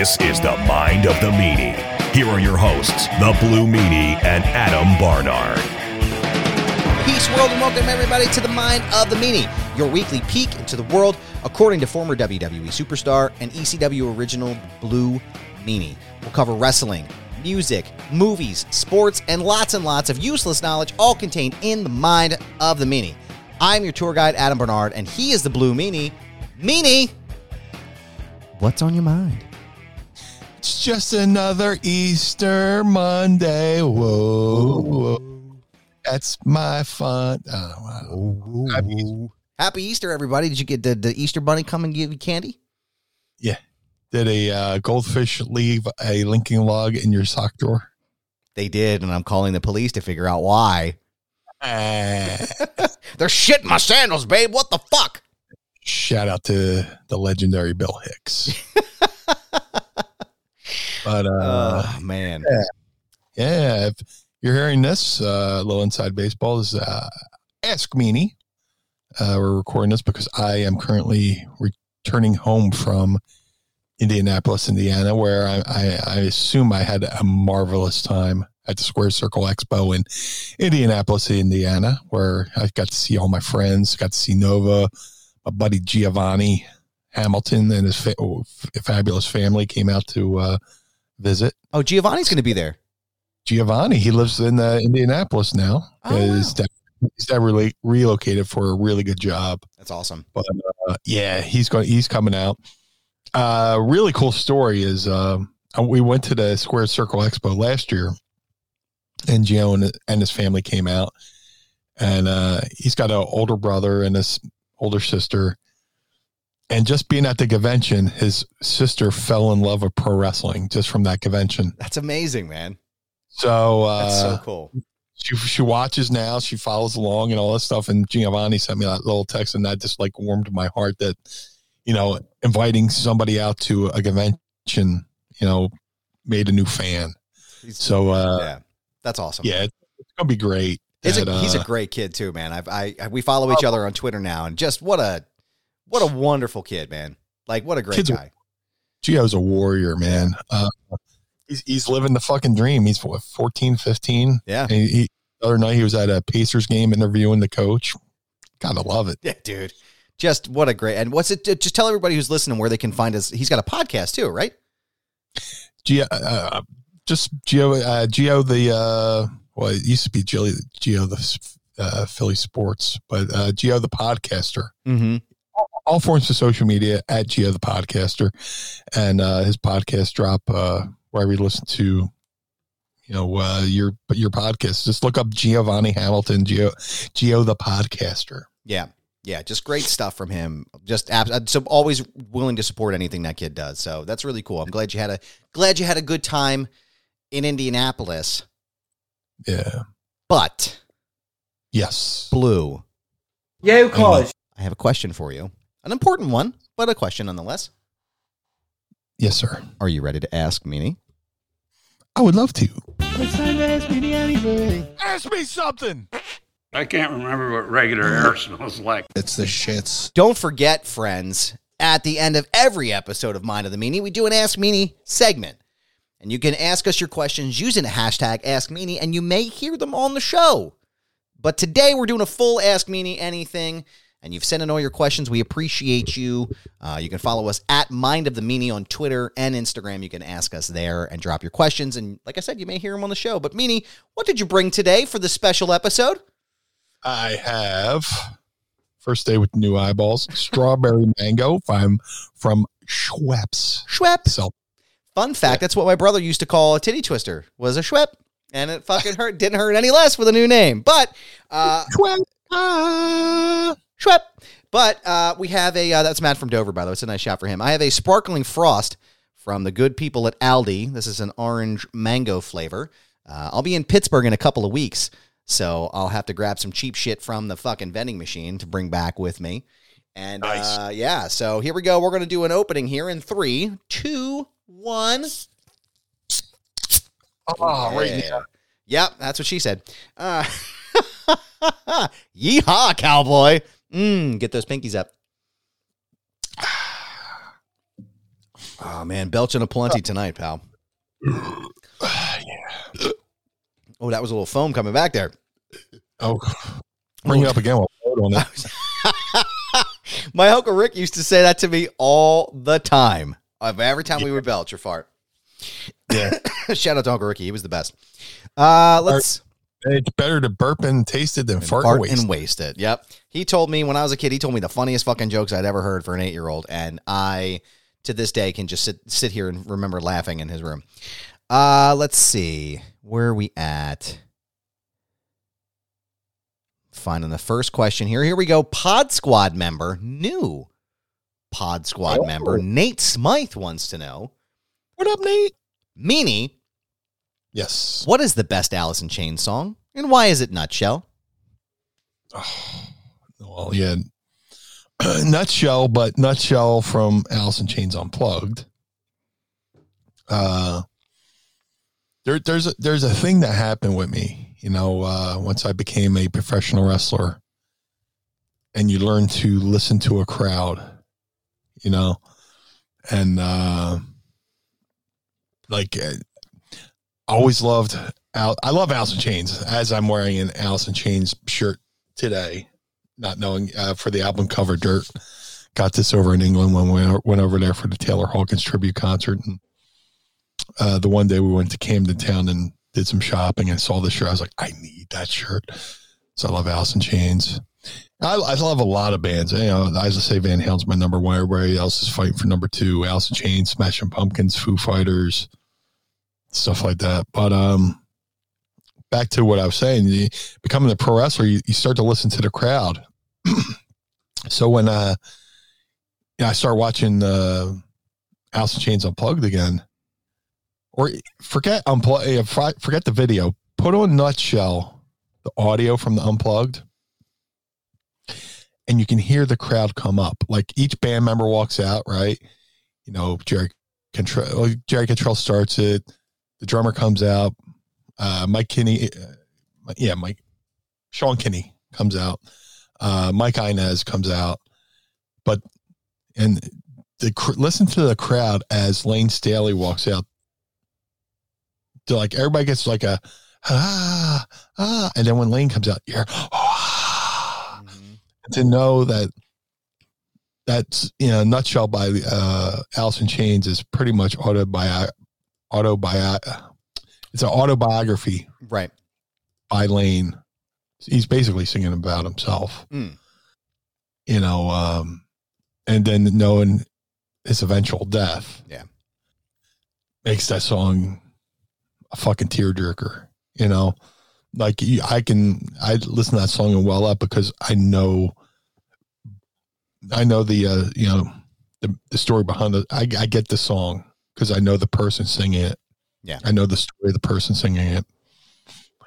This is the Mind of the Meanie. Here are your hosts, the Blue Meanie and Adam Barnard. Peace, world, and welcome everybody to the Mind of the Meanie, your weekly peek into the world according to former WWE superstar and ECW original Blue Meanie. We'll cover wrestling, music, movies, sports, and lots and lots of useless knowledge, all contained in the Mind of the Meanie. I'm your tour guide, Adam Barnard, and he is the Blue Meanie. Meanie, what's on your mind? It's just another Easter Monday. Whoa, whoa. That's my fun. Oh, wow. Happy- Happy Easter, everybody! Did you get the, the Easter Bunny come and give you candy? yeah. Did a uh, goldfish leave a Lincoln Log in your sock drawer? They did, and I'm calling the police to figure out why. Ah, They're shitting my sandals, babe. What the fuck? shout out to the legendary Bill Hicks. but uh, oh man. yeah, if you're hearing this, uh, little inside baseball is uh, Ask Meanie. Uh, we're recording this because I am currently returning home from Indianapolis, Indiana, where I, I, I assume I had a marvelous time at the Square Circle Expo in Indianapolis, Indiana, where I got to see all my friends, got to see Nova, my buddy Giovanni Hamilton and his fa- oh, fabulous family came out to uh, visit. Oh, Giovanni's going to be there. Giovanni. He lives in uh, Indianapolis now. Oh, his wow. dad, his dad really relocated for a really good job. That's awesome. But uh, yeah, he's going. He's coming out. Uh, really cool story is um, we went to the Square Circle Expo last year, and Gio and, and his family came out, and uh, he's got an older brother and his older sister. And just being at the convention, his sister fell in love with pro wrestling just from that convention. That's amazing, man. So uh, That's so cool. she she watches now, she follows along and all that stuff. And Giovanni sent me that little text, and that just like warmed my heart that you know inviting somebody out to a convention, you know, made a new fan. He's- So uh, yeah, that's awesome. yeah, it's, it's gonna be great. he's a, that, he's uh, a great kid too, man. I've, I we follow each other on Twitter now, and just what a what a wonderful kid, man. Like what a great Kids guy. Gio's a warrior, man. Uh, he's he's living the fucking dream. He's what 14, 15. Yeah, And he, the other night he was at a Pacers game interviewing the coach. Gotta love it. yeah, dude. Just what a great and what's it? Just tell everybody who's listening where they can find us. He's got a podcast too, right? Gio, uh, just Gio, uh, Gio the uh, well, it used to be Gio, Gio the uh, Philly Sports, but uh, Gio the podcaster. Mm-hmm. All forms of social media at Gio the podcaster, and uh, his podcast drop uh, wherever you listen to, you know, uh, your your podcast. Just look up Giovanni Hamilton, Gio, Gio the podcaster. Yeah. Yeah, just great stuff from him. Just abs- so always willing to support anything that kid does. So that's really cool. I'm glad you had a glad you had a good time in Indianapolis. Yeah. But Yes. Blue, Yeah, who caused? I have a question for you. An important one, but a question nonetheless. Yes, sir. Are you ready to ask Meanie? I would love to. Ask me anything. Ask me something. I can't remember what regular air smells like. It's the shits. Don't forget, friends, at the end of every episode of Mind of the Meanie, we do an Ask Meanie segment. And you can ask us your questions using the hashtag Ask Meanie, and you may hear them on the show. But today we're doing a full Ask Meanie anything, and you've sent in all your questions. We appreciate you. Uh, you can follow us at Mind of the Meanie on Twitter and Instagram. You can ask us there and drop your questions. And like I said, you may hear them on the show. But Meanie, what did you bring today for this special episode? I have first day with new eyeballs, strawberry mango from from Schweppes. Schweppes. So Fun fact: That's what my brother used to call a titty twister. Was a Schwepp, and it fucking hurt. Didn't hurt any less with a new name. But uh. Schwepp. But uh, we have a uh, that's Matt from Dover, by the way. It's a nice shot for him. I have a sparkling frost from the good people at Aldi. This is an orange mango flavor. Uh, I'll be in Pittsburgh in a couple of weeks, so I'll have to grab some cheap shit from the fucking vending machine to bring back with me. And Nice. uh, yeah, so here we go. We're going to do an opening here in three, two, one. Oh, right Yeah. now. Yep, that's what she said. Uh, yeehaw, cowboy. Mm, get those pinkies up. Oh man, belching a plenty tonight, pal. yeah. Oh, that was a little foam coming back there. Oh, bring it up again. Vote on it. My uncle Rick used to say that to me all the time. Every time we would belch or fart. Yeah. Shout out to Uncle Ricky. He was the best. Uh, let's It's better to burp and taste it than fart, fart and waste. and waste it. Yep. He told me when I was a kid, he told me the funniest fucking jokes I'd ever heard for an eight year old. And I, to this day, can just sit, sit here and remember laughing in his room. Uh, let's see. Where are we at? Finding the first question here. Here we go. Pod Squad member, new Pod Squad Oh. member, Nate Smythe wants to know What up, Nate? Meanie, Yes. what is the best Alice in Chains song? And why is it Nutshell? Well, yeah. nutshell, but nutshell from in Chains Unplugged. Uh, there, there's a, there's a thing that happened with me, you know, uh, once I became a professional wrestler, and you learn to listen to a crowd, you know, and uh, like uh, always loved. Al- I love in Chains, as I'm wearing an in Chains shirt today not knowing uh, for the album cover dirt got this over in england when we went over there for the taylor hawkins tribute concert and uh, the one day we went to camden town and did some shopping and saw the shirt i was like i need that shirt so i love alice in chains I, I love a lot of bands. You know, as I say, Van Halen's my number one. Everybody else is fighting for number two. Alice in Chains, Smashing Pumpkins, Foo Fighters, stuff like that. But um, back to what I was saying, becoming a pro wrestler, you, you start to listen to the crowd. so when uh, I start watching the Alice in Chains Unplugged again, or forget unplug, forget the video, put on Nutshell, the audio from the Unplugged, and you can hear the crowd come up. Like each band member walks out, right? You know, Jerry Cantrell, Jerry Cantrell starts it. The drummer comes out. Uh, Mike Kinney, uh, yeah, Mike, Sean Kinney comes out. Uh, Mike Inez comes out, but and the listen to the crowd as Layne Staley walks out. To like everybody gets like a ah ah, and then when Layne comes out, you're ah. to know that that's you know a nutshell by uh, Alice in Chains is pretty much autobi autobi it's an autobiography Right. by Layne. He's basically singing about himself. Mm. You know, um, and then knowing his eventual death. Yeah. Makes that song a fucking tearjerker, you know? Like I can I listen to that song and well up because I know I know the uh, you know the the story behind it. I I get the song because I know the person singing it. Yeah. I know the story of the person singing it.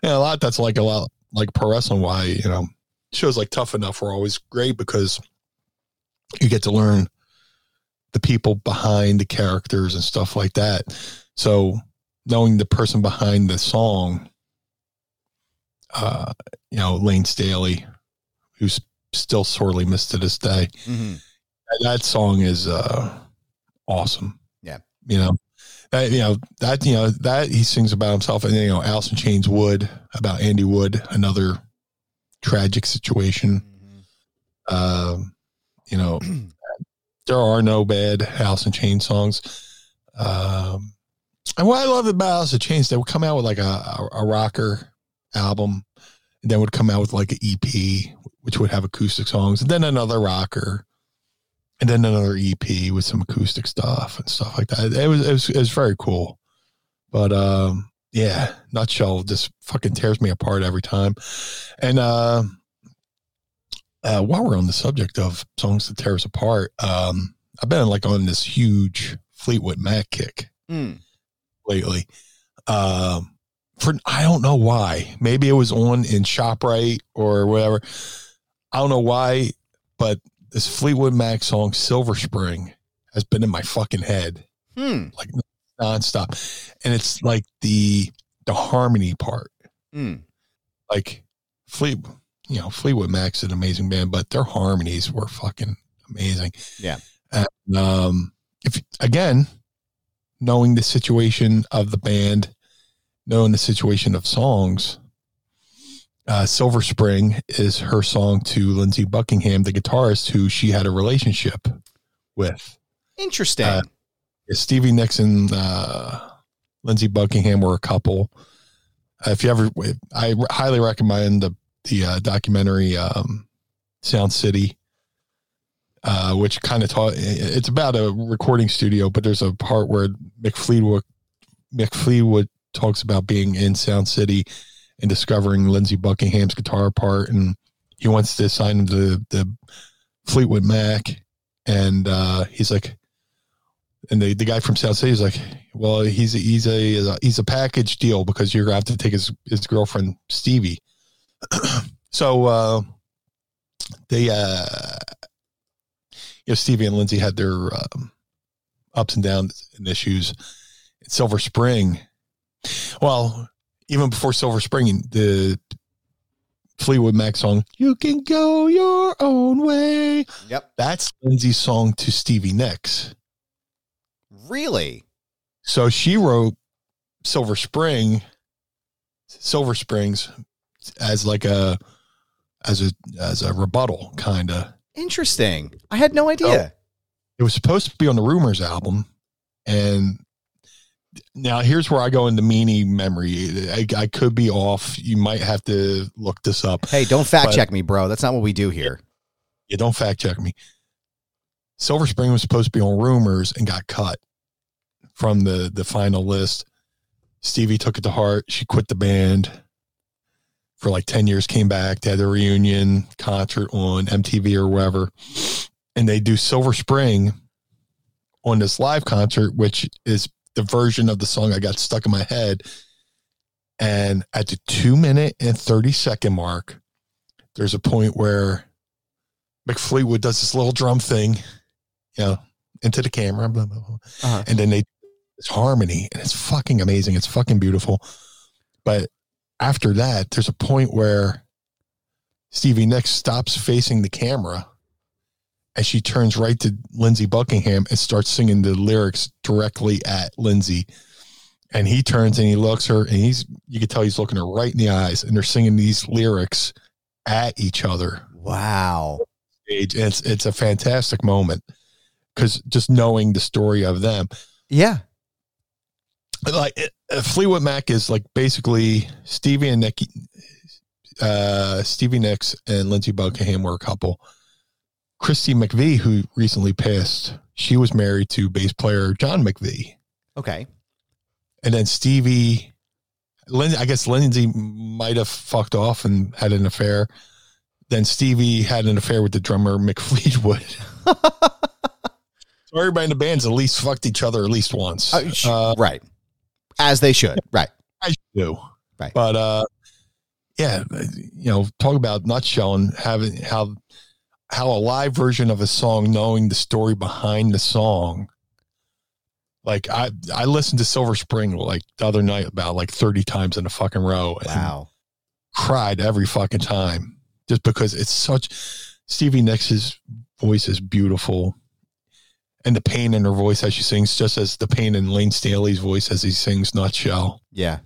Yeah, a lot that's like a lot like pro wrestling. Why you know shows like Tough Enough were always great because you get to learn the people behind the characters and stuff like that. So knowing the person behind the song, uh, you know, Layne Staley, who's still sorely missed to this day, hmm that song is uh awesome. Yeah. You know, that you know, that you know, that he sings about himself and you know, Alice in Chains Would about Andy Wood, another tragic situation. Um, you know, there are no bad Alice in Chains songs. Um and what I love about Alice in Chains, they would come out with like a, a, a rocker album and then would come out with like an EP, which would have acoustic songs, and then another rocker, and then another EP with some acoustic stuff and stuff like that. It was it was, it was very cool, but um, yeah, Nutshell just fucking tears me apart every time, and uh, uh, while we're on the subject of songs that tear us apart, um, I've been like on this huge Fleetwood Mac kick Mm. lately. Um, for I don't know why. Maybe it was on in Shoprite or whatever. I don't know why, but this Fleetwood Mac song "Silver Spring" has been in my fucking head Hmm. like nonstop, and it's like the the harmony part. Hmm. Like Fleet, you know, Fleetwood Mac's an amazing band, but their harmonies were fucking amazing. Yeah. And, um, if again, knowing the situation of the band, knowing the situation of songs, uh, Silver Spring is her song to Lindsey Buckingham, the guitarist who she had a relationship with. Interesting. Uh, Stevie Nicks and uh, Lindsey Buckingham were a couple. Uh, if you ever, I highly recommend the the uh, documentary um, Sound City, uh, which kind of taught. It's about a recording studio, but there's a part where Mick Fleetwood Mick Fleetwood talks about being in Sound City and discovering Lindsey Buckingham's guitar part, and he wants to sign him the Fleetwood Mac, and uh, he's like, and the, the guy from Sound City is like, well, he's a, he's a he's a package deal because you're gonna have to take his his girlfriend Stevie. so uh, they uh, you know Stevie and Lindsey had their um, ups and downs and issues. Silver Spring, well, even before Silver Spring, the Fleetwood Mac song "You Can Go Your Own Way." Yep. That's Lindsey's song to Stevie Nicks. Really? So she wrote Silver Spring, Silver Springs, as like a as a as a rebuttal, kind of. Interesting. I had no idea. Oh. It was supposed to be on the Rumors album, and now here's where I go into meanie memory. I, I could be off. You might have to look this up. Hey, don't fact But- check me, bro. That's not what we do here. You don't fact check me. Silver Spring was supposed to be on Rumors and got cut from the the final list. Stevie took it to heart. She quit the band for like 10 years, came back, they had a reunion concert on MTV or wherever. And they do Silver Spring on this live concert, which is the version of the song I got stuck in my head. And at the two minute and 30 second mark, there's a point where Mick Fleetwood does this little drum thing, you know, into the camera, blah, blah, blah. Uh-huh. and then they it's harmony, and it's fucking amazing. It's fucking beautiful. But after that, there's a point where Stevie Nicks stops facing the camera, and she turns right to Lindsey Buckingham and starts singing the lyrics directly at Lindsey. And he turns and he looks her, and he's you can tell he's looking her right in the eyes, and they're singing these lyrics at each other Wow. It's it's a fantastic moment because just knowing the story of them, Yeah. like uh, Fleetwood Mac is like basically Stevie and Nicky, uh, Stevie Nicks and Lindsey Buckingham were a couple. Christy McVie, who recently passed, she was married to bass player John McVie, Okay. and then Stevie, Lin, I guess Lindsey might have fucked off and had an affair. Then Stevie had an affair with the drummer Mick Fleetwood. so everybody in the band's at least fucked each other at least once. Uh, sh- Uh, right. As they should. Right. I do. Right. But uh yeah, you know, talk about nutshell and having how how a live version of a song, knowing the story behind the song. Like I I listened to Silver Spring like the other night about like 30 times in a fucking row and Wow. cried every fucking time. Just because it's such Stevie Nicks' voice is beautiful. And the pain in her voice as she sings, just as the pain in Layne Staley's voice as he sings Nutshell Yeah.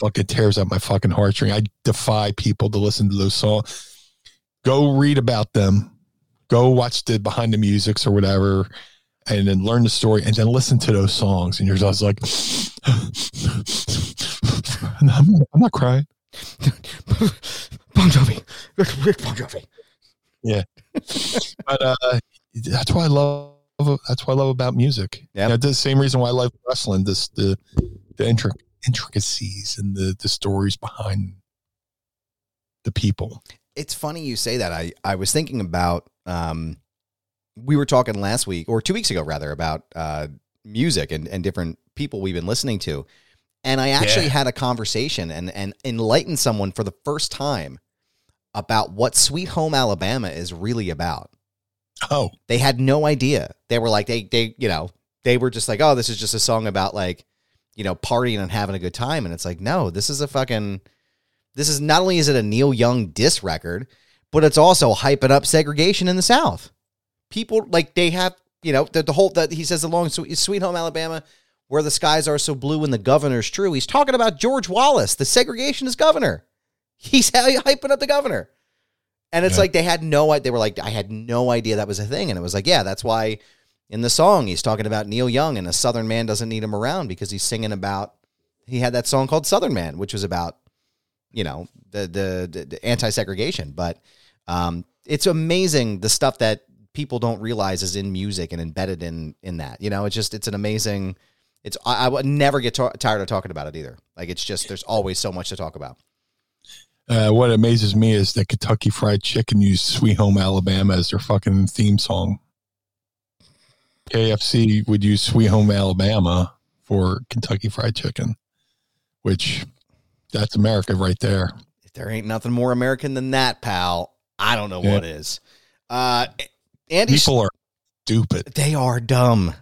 fucking tears up my fucking heartstring. I defy people to listen to those songs. Go read about them. Go watch the behind the musics or whatever, and then learn the story, and then listen to those songs. And you're just like, I'm, not, I'm not crying. Bon Jovi, Rick Bon Jovi. Yeah but uh, that's why I love. That's what I love about music. Yeah, the same reason why I love wrestling. This the the intric- intricacies and the the stories behind the people. It's funny you say that. I I was thinking about um, we were talking last week or two weeks ago rather about uh music and and different people we've been listening to, and I actually Yeah. had a conversation and and enlightened someone for the first time about what Sweet Home Alabama is really about. Oh, They had no idea. They were like they they you know they were just like oh this is just a song about like you know partying and having a good time and it's like no this is a fucking this is not only is it a Neil Young diss record but it's also hyping up segregation in the South. People like they have you know the, the whole that he says along Sweet, Home Alabama where the skies are so blue and the governor's true. He's talking about George Wallace, the segregationist governor. He's hyping up the governor. And it's Yeah. like they had no they were like I had no idea that was a thing and it was like yeah, that's why in the song he's talking about Neil Young and a southern man doesn't need him around because he's singing about he had that song called Southern Man which was about you know the the, the, the anti-segregation but um it's amazing the stuff that people don't realize is in music and embedded in in that you know? It's just it's an amazing it's I, I would never get to- tired of talking about it either. Like it's just there's always so much to talk about. Uh, what amazes me is that Kentucky Fried Chicken used "Sweet Home Alabama" as their fucking theme song. KFC would use "Sweet Home Alabama" for Kentucky Fried Chicken, which that's America right there. If there ain't nothing more American than that, pal, I don't know Yeah. what is. Uh, Andy, People are stupid. they are dumb.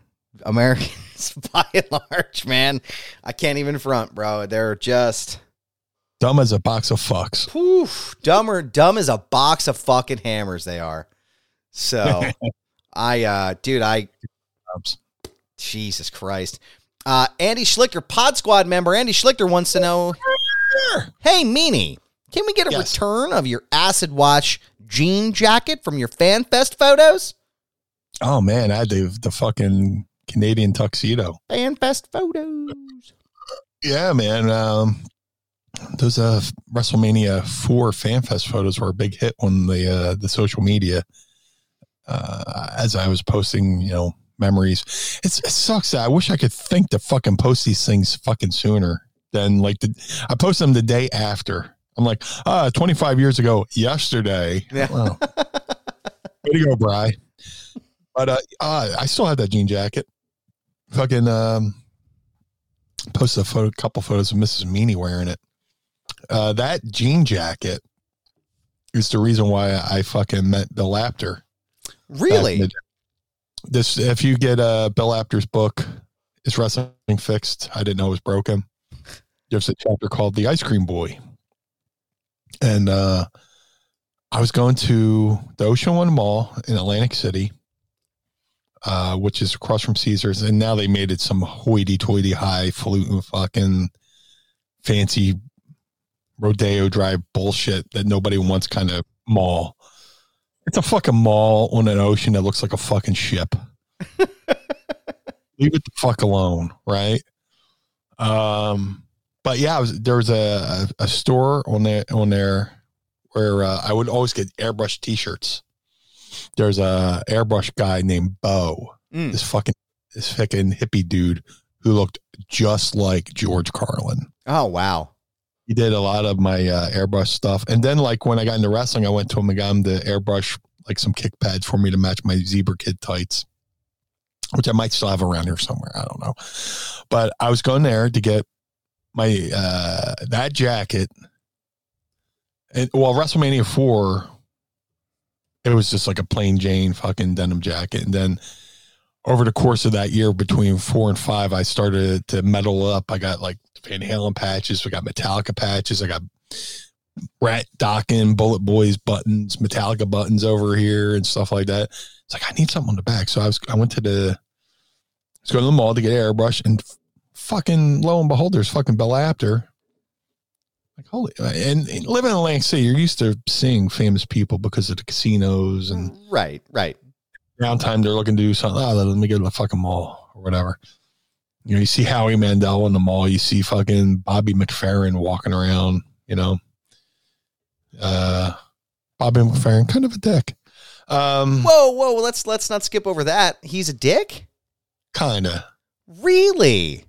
Americans, by and large, man. I can't even front, bro. They're just Dumb as a box of fucks. whew, dumber, dumb as a box of fucking hammers. They are. So, I, uh, dude, I, Jesus Christ. Uh, Andy Schlichter, Pod Squad member, Andy Schlichter wants to know Hey, Meanie, can we get a Yes. return of your Acid Wash jean jacket from your Fan Fest photos? Oh man, I had the the fucking Canadian tuxedo. Fan Fest photos. Yeah, man. Um, those uh WrestleMania four FanFest photos were a big hit on the uh, the social media. Uh, as I was posting, you know, memories. It's it sucks I wish I could think to fucking post these things fucking sooner than like the I post them the day after. I'm like, ah, 25 years ago, yesterday. Yeah. Wow. Way to go, Bry. But uh, uh, I still have that jean jacket. Fucking um, posted a photo, couple photos of Mrs. Meanie wearing it. Uh, that jean jacket is the reason why I fucking met Bill Apter. Really? the. This, if you get uh, Bill Apter's book, "Is Wrestling Fixed?" I didn't know it was broken. There's a chapter called "The Ice Cream Boy," and uh, I was going to the Ocean One Mall in Atlantic City, uh, which is across from Caesars, and now they made it some hoity-toity, highfalutin, fucking fancy rodeo drive bullshit that nobody wants kind of mall. It's a fucking mall on an ocean that looks like a fucking ship. Leave it the fuck alone, right? Um, but yeah, was, there was a, a, store on there on there where uh, I would always get airbrush T-shirts. There's a airbrush guy named Bo, Mm. this fucking this fucking hippie dude who looked just like George Carlin Oh, wow. he did a lot of my uh, airbrush stuff. And then, like when I got into wrestling, I went to him and got him to airbrush like some kick pads for me to match my zebra kid tights, which I might still have around here somewhere. I don't know. But I was going there to get my uh, that jacket. And well, WrestleMania four, it was just like a plain Jane fucking denim jacket, and then. Over the course of that year, between four and five, I started to metal up. I got like Van Halen patches. We got Metallica patches. I got Ratt Dokken, Bullet Boys buttons, Metallica buttons over here and stuff like that. It's like I need something on the back. So I was I went to the I was going to the mall to get airbrush and fucking lo and behold, there's fucking Bill Apter. Like holy and, and living in Atlantic City, you're used to seeing famous people because of the casinos and Right, right. downtime they're looking to do something. Oh, let me go to the fucking mall or whatever. You know, you see Howie Mandel in the mall. You see fucking Bobby McFerrin walking around. you know. Uh, Bobby McFerrin, kind of a dick. Um, Whoa, whoa, let's let's not skip over that. He's a dick? kind of. Really?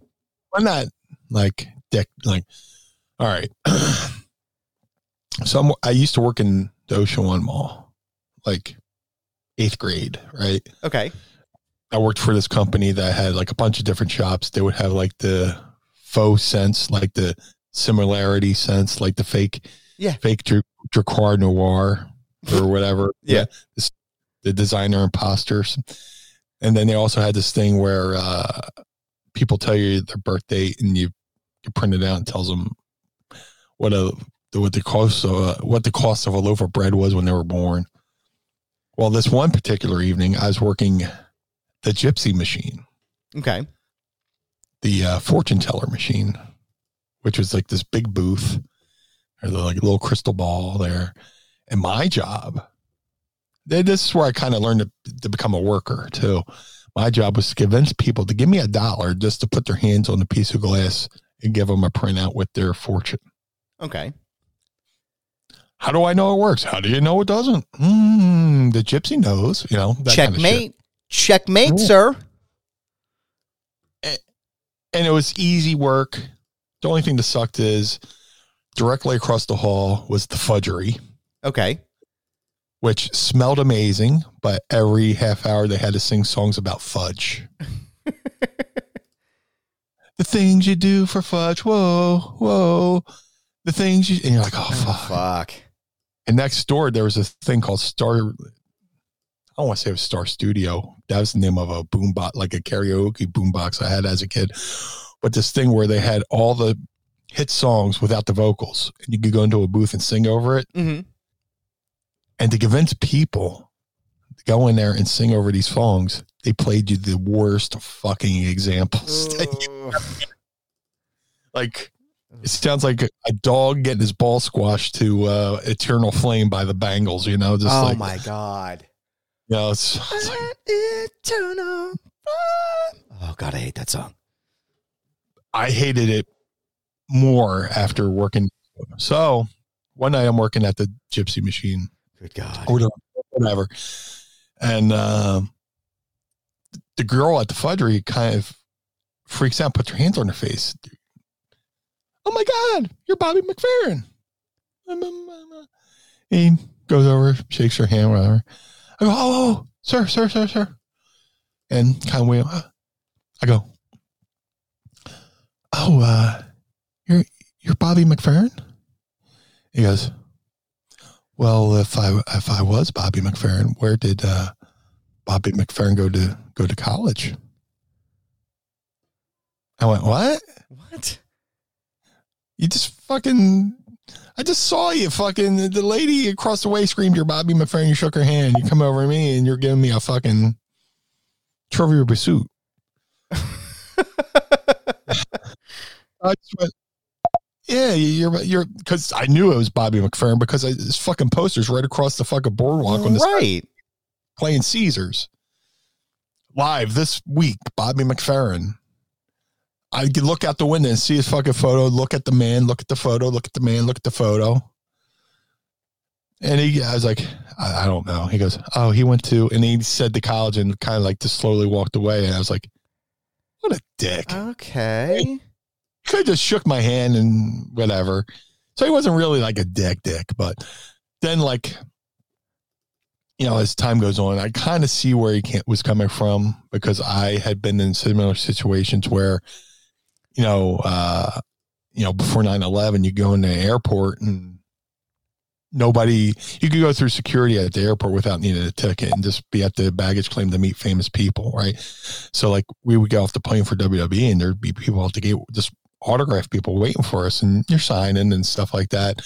I'm not like dick. Like, all right. so I'm, I used to work in the Ocean One Mall, like eighth grade, right? Okay. I worked for this company that had like a bunch of different shops. They would have like the faux scents, like the similarity scents, like the fake, Yeah. fake Dra- Drakkar Noir or whatever. Yeah. This- the designer imposters. And then they also had this thing where uh, people tell you their birth date and you, you print it out and tells them what a what the cost of uh, what the cost of a loaf of bread was when they were born. Well, this one particular evening, I was working the gypsy machine, Okay. the uh, fortune teller machine, which was like this big booth or the like little crystal ball there. And my job, this is where I kind of learned to, to become a worker too. My job was to convince people to give me a dollar just to put their hands on a piece of glass and give them a printout with their fortune. Okay. How do I know it works? How do you know it doesn't? Mm, the gypsy knows, you know. that kind of. Checkmate. Checkmate, Ooh. sir. and it was easy work. The only thing that sucked is directly across the hall was the fudgery, Okay. Which smelled amazing, but every half hour they had to sing songs about fudge. the things you do for fudge, whoa, whoa. The things you, and you're like, oh, fuck. Fuck. And next door, there was a thing called Star. I don't want to say it was Star Studio. That was the name of a boombox, like a karaoke boombox I had as a kid. But this thing where they had all the hit songs without the vocals, and you could go into a booth and sing over it. hmm And to convince people to go in there and sing over these songs, they played you the worst fucking examples. like it sounds like a dog getting his ball squashed to uh, "Eternal Flame" by the Bangles. You know, just oh like my god. you know, it's, it's like, Eternal flame. Oh god, I hate that song. I hated it more after working. So one night I'm working at the Gypsy Machine Good god. or whatever, and um, the girl at the fudgery kind of freaks out, puts her hands on her face. Oh my God, you're Bobby McFerrin. Um, um, uh, He goes over, shakes her hand, whatever. I go, oh, oh, sir, sir, sir, sir. And kind of wait. I go, oh, uh, you're, you're Bobby McFerrin? He goes, well, if I, if I was Bobby McFerrin, where did, uh, Bobby McFerrin go to, go to college? I went, what? What? You just fucking. I just saw you fucking. The lady across the way screamed, "You're Bobby McFerrin." You shook her hand. You come over to me and you're giving me a fucking trivial pursuit. I just went, yeah, you're you're because I knew it was Bobby McFerrin because I, this fucking poster's right across the fucking boardwalk on this right. playing Caesars live this week. Bobby McFerrin. I could look out the window and see his fucking photo. Look at the man. Look at the photo. Look at the man. Look at the photo. And he, I was like, I, I don't know. He goes, oh, he went to, and he said to college and kind of like just slowly walked away. And I was like, what a dick. Okay. Could have just shook my hand and whatever. So he wasn't really like a dick, dick. But then, like, you know, as time goes on, I kind of see where he was coming from because I had been in similar situations where, you know, uh, you know, before 9-11, you go into the airport and nobody, you could go through security at the airport without needing a ticket and just be at the baggage claim to meet famous people, right? So like we would get off the plane for WWE and there'd be people at the gate, just autograph people waiting for us and you're signing and stuff like that.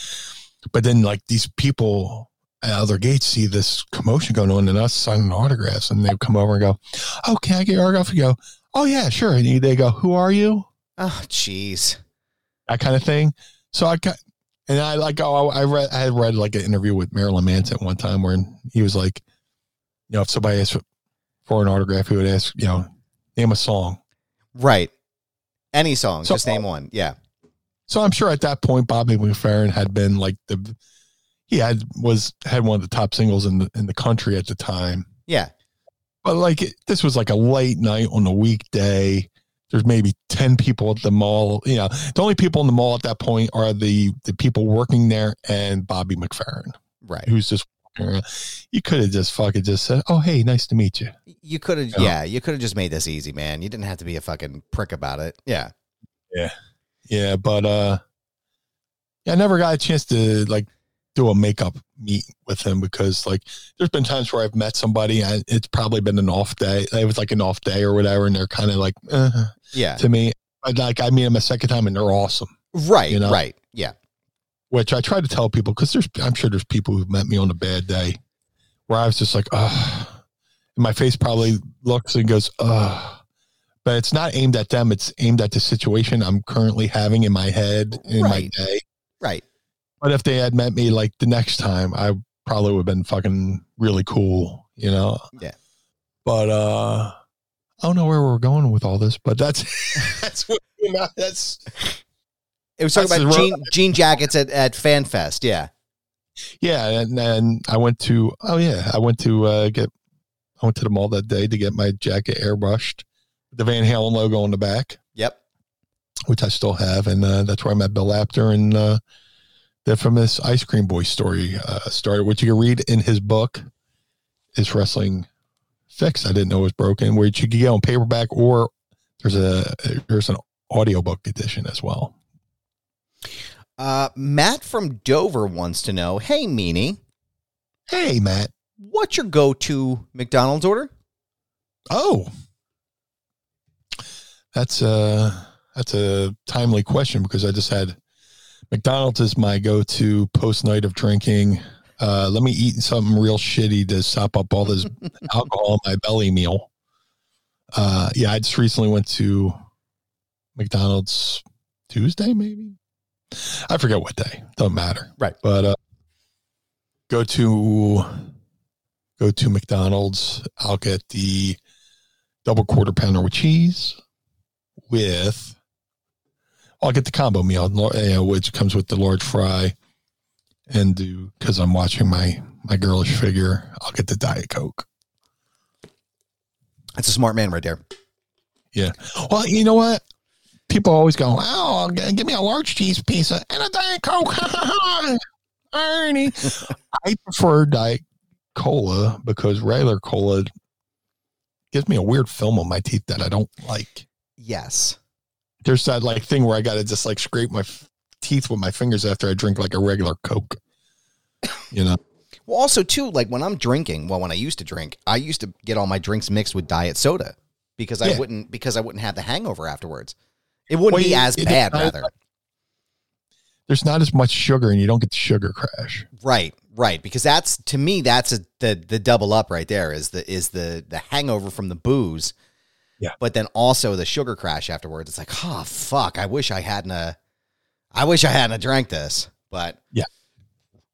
But then like these people at other gates see this commotion going on and us signing autographs and they come over and go, Oh, can I get your autograph? You go, Oh yeah, sure. And they go, Who are you? Oh, jeez. That kind of thing. So I got, and I like, oh, I read, I had read like an interview with Marilyn Manson one time where he was like, you know, if somebody asked for, for an autograph, he would ask, you know, name a song. Right. Any song, So- just name one. Yeah. So I'm sure at that point Bobby McFerrin had been like the he had was had one of the top singles in the in the country at the time. Yeah. But like it, this was like a late night on a weekday. There's maybe ten people at the mall. You know, the only people in the mall at that point are the the people working there and Bobby McFerrin, Right. who's just. You could have just fucking just said, "Oh, hey, nice to meet you." You could have, Yeah. yeah, you could have just made this easy, man. You didn't have to be a fucking prick about it. Yeah. Yeah, yeah. but uh yeah, I never got a chance to like do a makeup meet with him because like there's been times where I've met somebody and it's probably been an off day. It was like an off day or whatever, and they're kind of like uh, Yeah. to me. But like I meet them a second time and they're awesome. Right. You know? Right. Yeah. Which I try to tell people because there's I'm sure there's people who've met me on a bad day where I was just like, uh and my face probably looks and goes, uh but it's not aimed at them, it's aimed at the situation I'm currently having in my head in Right. my day. Right. But if they had met me like the next time, I probably would have been fucking really cool, you know? Yeah. But uh I don't know where we're going with all this, but that's that's what you know, that's It was talking That's about jean, jean jackets at, at FanFest. Yeah. yeah, and then I went to oh yeah, I went to uh get I went to the mall that day to get my jacket airbrushed, the Van Halen logo on the back, Yep. which I still have, and uh, that's where I met Bill Apter and uh, the famous Ice Cream Boy story uh, started, which you can read in his book. Is wrestling fixed? I didn't know it was broken. Where you can get on paperback or there's a there's an audiobook edition as well. Uh, Matt from Dover wants to know Hey, Meanie, Hey, Matt. what's your go to McDonald's order? Oh, that's a that's a timely question because I just had McDonald's is my go-to post night of drinking. Uh, let me eat something real shitty to sop up all this alcohol in my belly meal. Uh, yeah, I just recently went to McDonald's Tuesday, maybe. I forget what day. Don't matter. Right. But uh, go to go to McDonald's. I'll get the double quarter pounder with cheese with I'll get the combo meal, lar- you know, which comes with the large fry, and do because I'm watching my my girlish figure. I'll get the diet coke. That's a smart man right there. Yeah. Well, you know what? People always go, "Oh, give me a large cheese pizza and a diet coke." Ernie, I prefer diet cola because regular cola gives me a weird film on my teeth that I don't like. Yes. there's that like thing where I got to just like scrape my f- teeth with my fingers after I drink like a regular Coke. You know, Well, also too, like when I'm drinking, well, when I used to drink, I used to get all my drinks mixed with diet soda because I Yeah. wouldn't because I wouldn't have the hangover afterwards. It wouldn't Well, be as it- bad, rather. there's not as much sugar and you don't get the sugar crash. Right, right. Because that's to me, that's a, the the double up right there is the is the the hangover from the booze. Yeah. But then also the sugar crash afterwards. It's like, oh fuck, I wish I hadn't a, I wish I hadn't a drank this. But Yeah.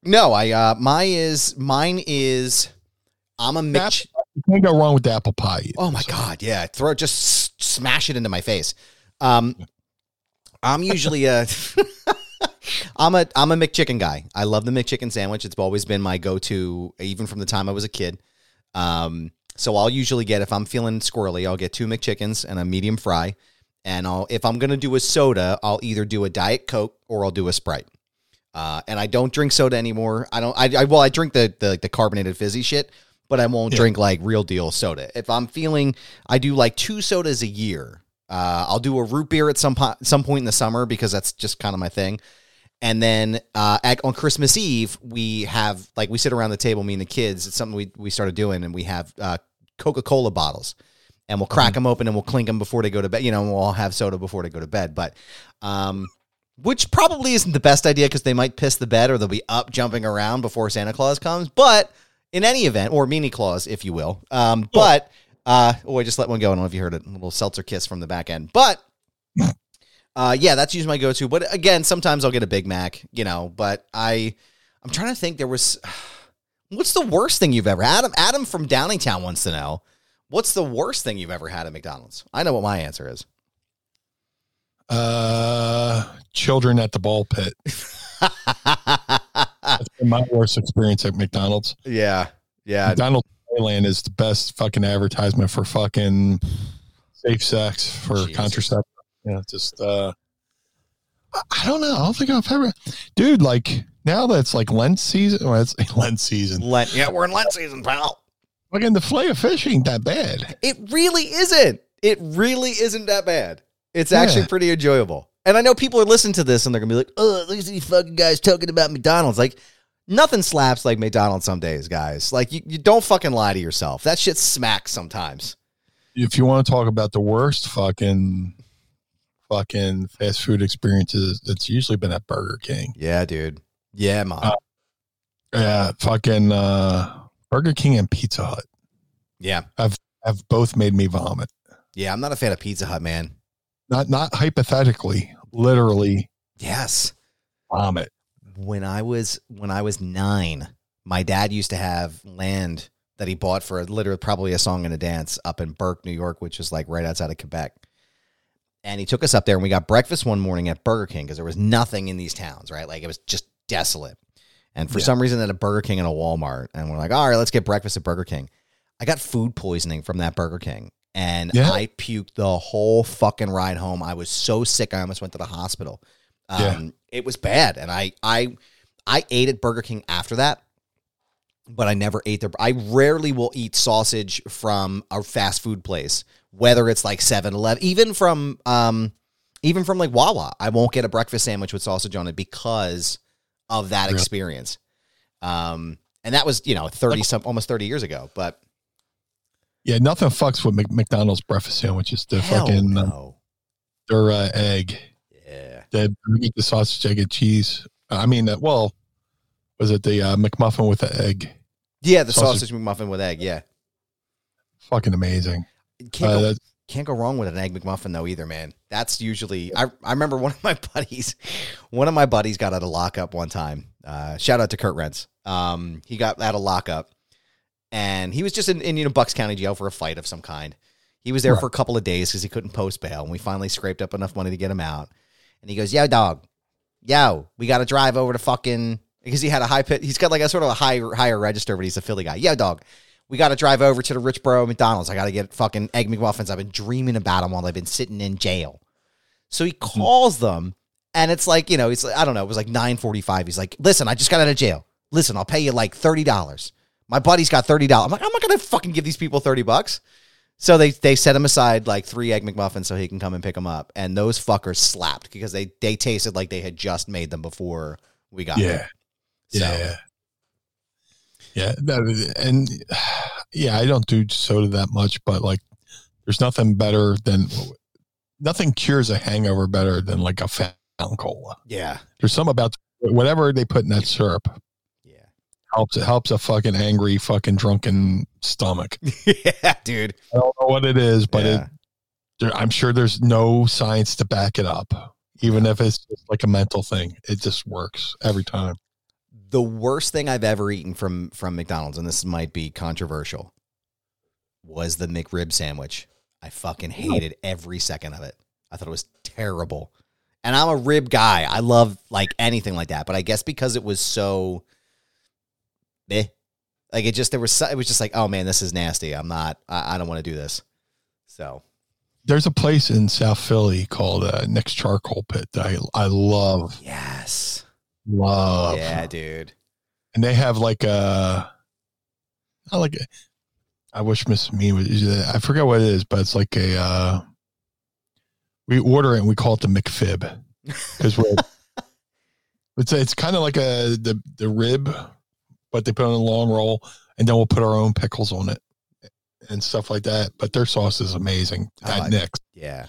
no, I uh my is mine is I'm a Mitch. You can't go wrong with the apple pie. either, Oh my so. god, yeah. Throw it, just smash it into my face. Um, I'm usually a, I'm a I'm a McChicken guy. I love the McChicken sandwich. It's always been my go-to, even from the time I was a kid. Um, so I'll usually get if I'm feeling squirrely, I'll get two McChickens and a medium fry. And I'll if I'm gonna do a soda, I'll either do a diet coke or I'll do a Sprite. Uh, and I don't drink soda anymore. I don't. I, I well, I drink the the, the carbonated fizzy shit, but I won't Yeah. drink like real deal soda. If I'm feeling, I do like two sodas a year. Uh, I'll do a root beer at some po- some point in the summer because that's just kind of my thing. And then uh, at, on Christmas Eve, we have like we sit around the table, me and the kids. It's something we we started doing, and we have uh, Coca Cola bottles, and we'll crack them open and we'll clink them before they go to bed. You know, and we'll all have soda before they go to bed. But um, which probably isn't the best idea because they might piss the bed or they'll be up jumping around before Santa Claus comes. But in any event, or Mini Claus, if you will. Um, but uh, oh, I just let one go. I don't know if you heard it. A little seltzer kiss from the back end. But uh, yeah, that's usually my go-to. But again, sometimes I'll get a Big Mac, you know. But I, I'm trying to think. There was, what's the worst thing you've ever had? Adam, Adam from Downingtown wants to know. What's the worst thing you've ever had at McDonald's? I know what my answer is. Uh, children at the ball pit. That's been my worst experience at McDonald's. yeah, yeah. McDonald's Thailand is the best fucking advertisement for fucking safe sex for Jesus. contraception. Yeah, just uh I- don't know. I don't think I've ever dude, like now that's like Lent season. Well, it's Lent season. Lent. Yeah, we're in Lent season, pal. Fucking the fillet of fish ain't that bad. It really isn't. It really isn't that bad. It's Yeah. actually pretty enjoyable. And I know people are listening to this and they're gonna be like, "Oh, look at these fucking guys talking about McDonald's." Like, nothing slaps like McDonald's some days, guys. Like, you, you don't fucking lie to yourself. That shit smacks sometimes. If you want to talk about the worst fucking fucking fast food experiences, it's usually been at Burger King. Yeah, dude. Yeah, mom. Uh, Yeah, fucking uh Burger King and Pizza Hut yeah, have have both made me vomit. yeah. I'm not a fan of Pizza Hut, man. Not not hypothetically, literally Yes. vomit. When I was when I was nine, my dad used to have land that he bought for literally probably a song and a dance up in Burke, New York, which is like right outside of Quebec. And he took us up there and we got breakfast one morning at Burger King because there was nothing in these towns, right? Like it was just desolate. And for Yeah. some reason, at a Burger King and a Walmart, and we're like, all right, let's get breakfast at Burger King. I got food poisoning from that Burger King, and Yeah. I puked the whole fucking ride home. I was so sick, I almost went to the hospital. Um, Yeah. It was bad, and I, I, I ate at Burger King after that, but I never ate there. I rarely will eat sausage from a fast food place, whether it's like 7-Eleven, even from, um, even from like Wawa. I won't get a breakfast sandwich with sausage on it because of that Really? experience. Um, and that was you know thirty some almost thirty years ago, but Yeah, nothing fucks with McDonald's breakfast sandwiches. The hell fucking uh, their uh, egg, Yeah, they eat the sausage, egg, and cheese. I mean, uh, well, was it the uh, McMuffin with the egg? yeah, the Sausage. sausage, McMuffin with egg. Yeah, Fucking amazing. can't Uh, go, can't go wrong with an egg McMuffin though either, man. That's usually I I remember one of my buddies, one of my buddies got out of lockup one time. Uh, shout out to Kurt Rentz. Um, he got out of lockup, and he was just in, in you know Bucks County Jail for a fight of some kind. He was there Right. for a couple of days because he couldn't post bail, and we finally scraped up enough money to get him out. And he goes, "Yo, dog, yo, we got to drive over to fucking because he had a high pit. He's got like a sort of a higher higher register, but he's a Philly guy. Yo, dog, we got to drive over to the Richboro McDonald's. I got to get fucking egg McMuffins. I've been dreaming about them while they've been sitting in jail. So he hmm. calls them, and it's like you know, it's like, I don't know. It was like nine forty five. He's like, "Listen, I just got out of jail. Listen, I'll pay you like thirty dollars. My buddy's got thirty dollars. I'm like, I'm not gonna fucking give these people thirty bucks. So they they set him aside like three egg McMuffins so he can come and pick them up, and those fuckers slapped because they they tasted like they had just made them before we got yeah, there. So, yeah, yeah. that- and yeah, I don't do soda that much, but like, there's nothing better than nothing cures a hangover better than like a fountain cola. yeah, There's some about whatever they put in that syrup yeah, helps. It helps a fucking angry, fucking drunken stomach. yeah, dude. I don't know what it is, but Yeah. it, there, I'm sure there's no science to back it up. Even if it's just like a mental thing, it just works every time. the worst thing I've ever eaten from from McDonald's, and this might be controversial, was the McRib sandwich. I fucking hated every second of it. I thought it was terrible. And I'm a rib guy. I love like anything like that. But I guess because it was so eh, like it just there was so, it was just like, oh man, this is nasty. I'm not I, I don't want to do this. So There's a place in South Philly called uh, Nick's Charcoal Pit that I, I love, yes. love. Yeah, dude. And they have like a, not like a, I wish Miss Me was, I forget what it is, but it's like a, uh, we order it and we call it the McFib because we're, it's, it's kind of like a, the, the rib, but they put it on a long roll and then we'll put our own pickles on it and stuff like that. But their sauce is amazing at like- Nick's. Yeah.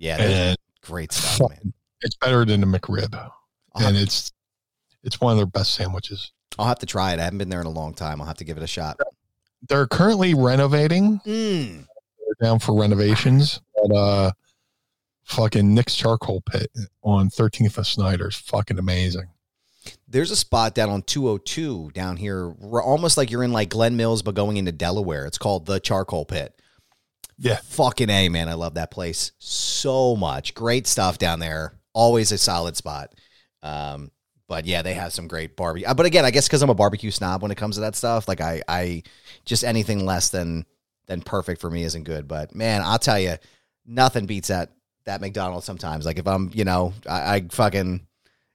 Yeah, great stuff, man. it's better than the McRib. I'll and it's it's one of their best sandwiches. I'll have to try it. I haven't been there in a long time. I'll have to give it a shot. They're currently renovating. Mm. They're down for renovations. But uh fucking Nick's charcoal pit on 13th of Snyder is fucking amazing. There's a spot down on 202 down here, where almost like you're in like Glen Mills, but going into Delaware. It's called the Charcoal Pit. Yeah. Fucking A, man. I love that place so much. Great stuff down there. always a solid spot. Um, but yeah, they have some great barbecue. But again, I guess because I'm a barbecue snob when it comes to that stuff, like I, I just anything less than than perfect for me isn't good. But man, I'll tell you, nothing beats that that McDonald's sometimes. Like if I'm, you know, I, I fucking.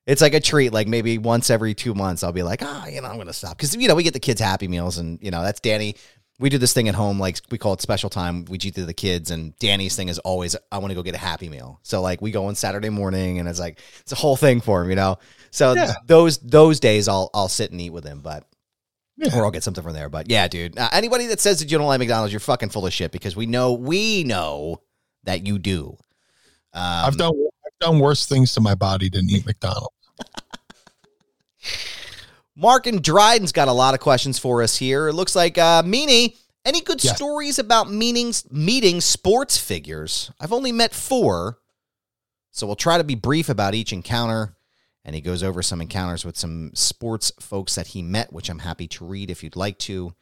It's like a treat. Like maybe once every two months, I'll be like, ah, you know, I'm gonna stop because you know we get the kids Happy Meals, and you know that's Danny. We do this thing at home, like we call it special time. We eat to the kids, and Danny's thing is always, I want to go get a Happy Meal. So like we go on Saturday morning, and it's like it's a whole thing for him, you know. So Yeah. those those days, I'll I'll sit and eat with him, but Yeah. or I'll get something from there. But yeah, dude, uh, anybody that says that you don't like McDonald's, you're fucking full of shit because we know we know that you do. Um, I've done I've done worse things to my body than eat McDonald's. Mark and Dryden's got a lot of questions for us here. It looks like uh, Meanie. Any good Yes. stories about meetings meeting sports figures? I've only met four, so we'll try to be brief about each encounter. And he goes over some encounters with some sports folks that he met, which I'm happy to read if you'd like to.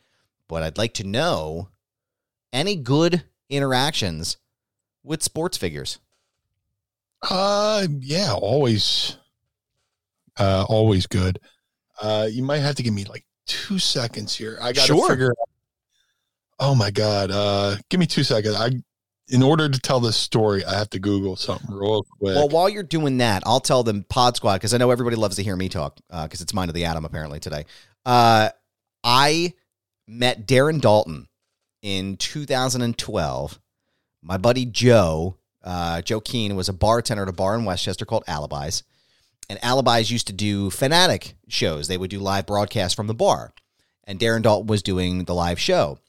But I'd like to know any good interactions with sports figures. Uh, yeah, always, uh, always good. Uh, you might have to give me like two seconds here. I got to Sure. figure. out- Oh my god! Uh, give me two seconds. I, in order to tell this story, I have to Google something real quick. Well, while you're doing that, I'll tell them Pod Squad because I know everybody loves to hear me talk because it's Mind of the Adam apparently today. Uh, I met Darren Daulton in 2012. My buddy Joe, uh, Joe Keene, was a bartender at a bar in Westchester called Alibis. And Alibis used to do fanatic shows. They would do live broadcasts from the bar. And Darren Daulton was doing the live show.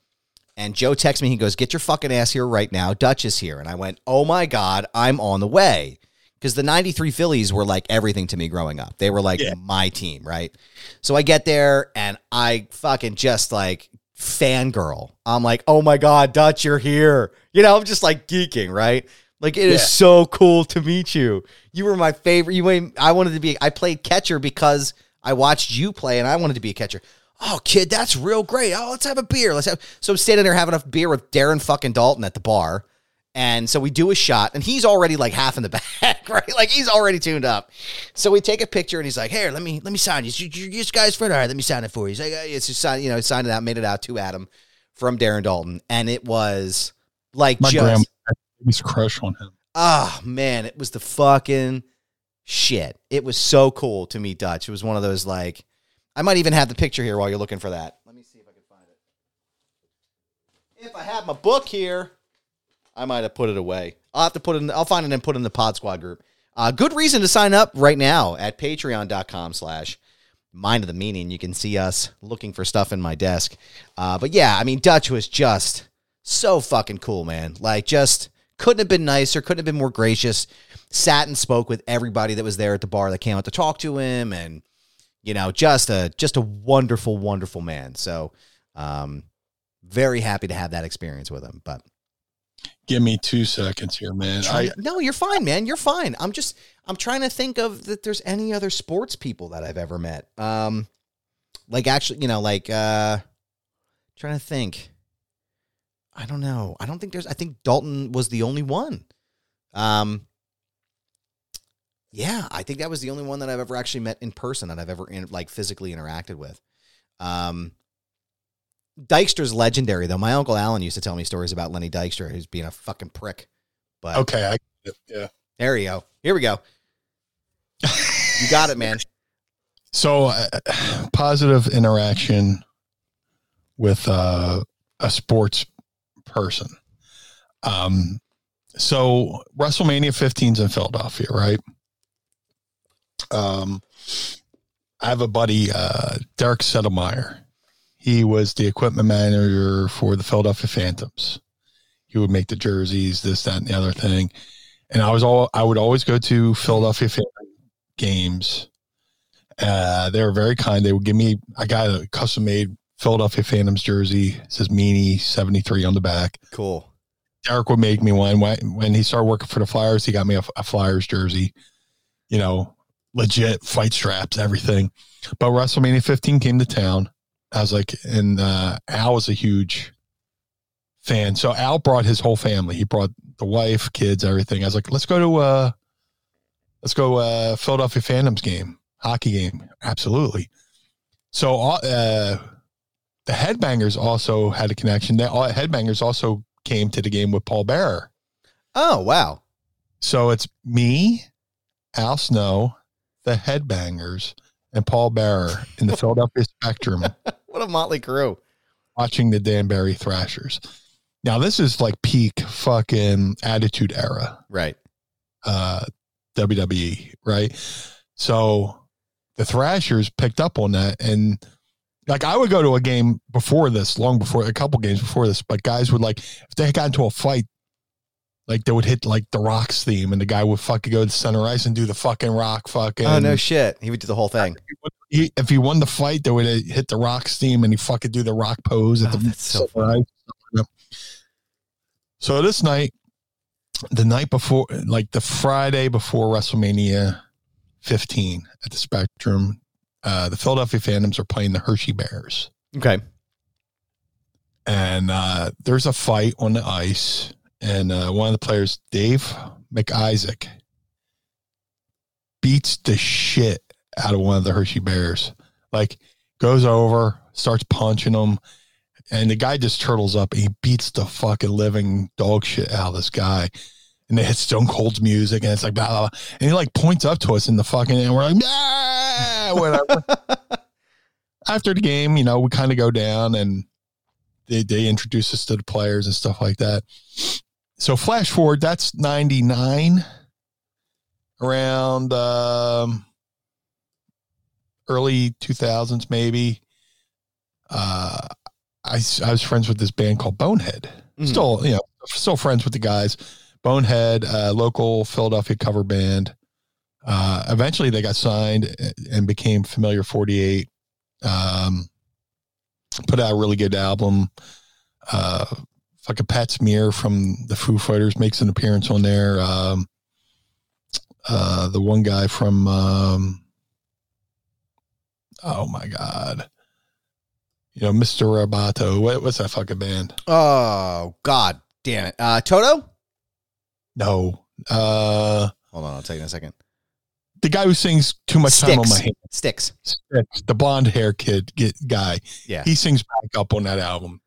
And Joe texts me, he goes, Get your fucking ass here right now. Dutch is here. And I went, Oh my God, I'm on the way. Because the 93 Phillies were like everything to me growing up. They were like Yeah. my team, right? So I get there and I fucking just like fangirl. I'm like, Oh my God, Dutch, you're here. You know, I'm just like geeking, right? Like it is Yeah. so cool to meet you. You were my favorite. You, ain't- I wanted to be. I played catcher because I watched you play, and I wanted to be a catcher. Oh, kid, that's real great. Oh, let's have a beer. Let's have. So I'm standing there having a beer with Darren fucking Daulton at the bar, and so we do a shot, and he's already like half in the back, right? Like he's already tuned up. So we take a picture, and he's like, "Here, let me let me sign you. You, you, you guys friend, all right? Let me sign it for you." He's like, "Uh, "It's just sign." You know, signed it out, made it out to Adam from Darren Daulton, and it was like my just grandma to crush on him. Ah, man, it was the fucking shit. It was so cool to meet Dutch. It was one of those like I might even have the picture here while you're looking for that. Let me see if I can find it. If I have my book here, I might have put it away. I'll have to put it in I'll find it and put it in the Pod Squad group. Uh, good reason to sign up right now at patreon.com slash mind of the meanie. You can see us looking for stuff in my desk. Uh, but yeah, I mean, Dutch was just so fucking cool, man. Like, just couldn't have been nicer, couldn't have been more gracious. Sat and spoke with everybody that was there at the bar that came out to talk to him, and you know, just a just a wonderful, wonderful man. So, um, very happy to have that experience with him. But Give me two seconds here, man. I no, you're fine, man. You're fine. I'm just I'm trying to think of that. There's any other sports people that I've ever met. Um, like actually, you know, like uh, trying to think. I don't know. I don't think there's. I think Daulton was the only one. Um. Yeah, I think that was the only one that I've ever actually met in person that I've ever in, like physically interacted with. Um, Dykstra's legendary though. My uncle Alan used to tell me stories about Lenny Dykstra, who's being a fucking prick. But okay. I yeah. there you go. Here we go. You got it, man. So uh, positive interaction with uh, a sports person. Um, so WrestleMania 15's in Philadelphia, right? Um, I have a buddy, uh, Derek Settlemeyer. He was the equipment manager for the Philadelphia Phantoms. He would make the jerseys, this, that, and the other thing. And I was all I would always go to Philadelphia games. Uh, they were very kind. They would give me I got a custom made Philadelphia Phantoms jersey. It says Meanie 73 on the back. Cool. Derek would make me one. When, when he started working for the Flyers, he got me a, a Flyers jersey, you know, legit fight straps, everything. But WrestleMania 15 came to town. I was like, and uh, Al was a huge fan. So Al brought his whole family. He brought the wife, kids, everything. I was like, let's go to uh, let's go uh, Philadelphia Phantoms game, hockey game. Absolutely. So uh, the Headbangers also had a connection. The Headbangers also came to the game with Paul Bearer. Oh wow! So it's me, Al Snow, the Headbangers, and Paul Bearer in the Philadelphia Spectrum What a motley crew. watching the Danbury Trashers. Now this is like peak fucking attitude era. Right. uh, WWE, right? So the Trashers picked up on that, and like I would go to a game before this, long before a couple games before this, but guys would like if they got into a fight, like they would hit like the Rocks theme, and the guy would fucking go to center ice and do the fucking Rock fucking. Oh no shit! He would do the whole thing. He, if he won the fight, they would uh, hit the Rocks theme, and he fucking do the Rock pose at Oh, the that's so center ice. So this night, the night before, like the Friday before WrestleMania 15 at the Spectrum, uh, the Philadelphia Phantoms are playing the Hershey Bears. Okay. And uh, there's a fight on the ice. And uh, one of the players, Dave MacIsaac, beats the shit out of one of the Hershey Bears. Like, goes over, starts punching him. And the guy just turtles up. And he beats the fucking living dog shit out of this guy. And they hit Stone Cold's music, and it's like blah, blah, blah. And he like points up to us in the fucking, and we're like, nah, whatever. After the game, you know, we kind of go down and they, they introduce us to the players and stuff like that. So flash forward, that's 99 around um, early 2000s, maybe. Uh, I, I was friends with this band called Bonehead. Mhm. Still, you know, still friends with the guys. Bonehead, uh, local Philadelphia cover band. Uh, eventually, they got signed and became Familiar 48. Um, put out a really good album. Uh, fucking Pat Smear from the Foo Fighters makes an appearance on there. Um, uh, the one guy from, um, oh my God, you know, Mr. Roboto. What, what's that fucking band? Oh God, damn it. Uh, Toto. No, uh, Hold on, I'll take you in a second. The guy who sings "Too Much Time on My Styx. Hands." Styx. Styx, the blonde hair kid get, guy. Yeah. he sings back up on that album.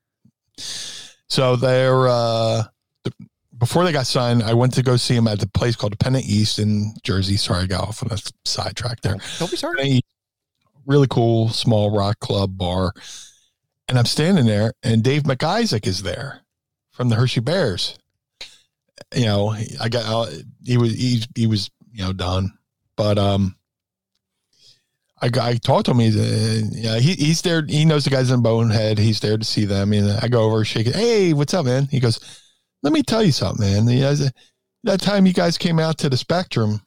So they're uh the, before they got signed, I went to go see him at the place called Pennant East in Jersey. Sorry, I got off on a sidetrack there. Don't be sorry. Really cool small rock club bar, and I'm standing there, and Dave MacIsaac is there from the Hershey Bears. You know, I got uh, he was he he was you know done, but um. I, I talked to him. He's, uh, yeah, he, he's there. He knows the guys in Bonehead. He's there to see them. And I go over, shake it. Hey, what's up, man? He goes, let me tell you something, man. You know, that time you guys came out to the Spectrum,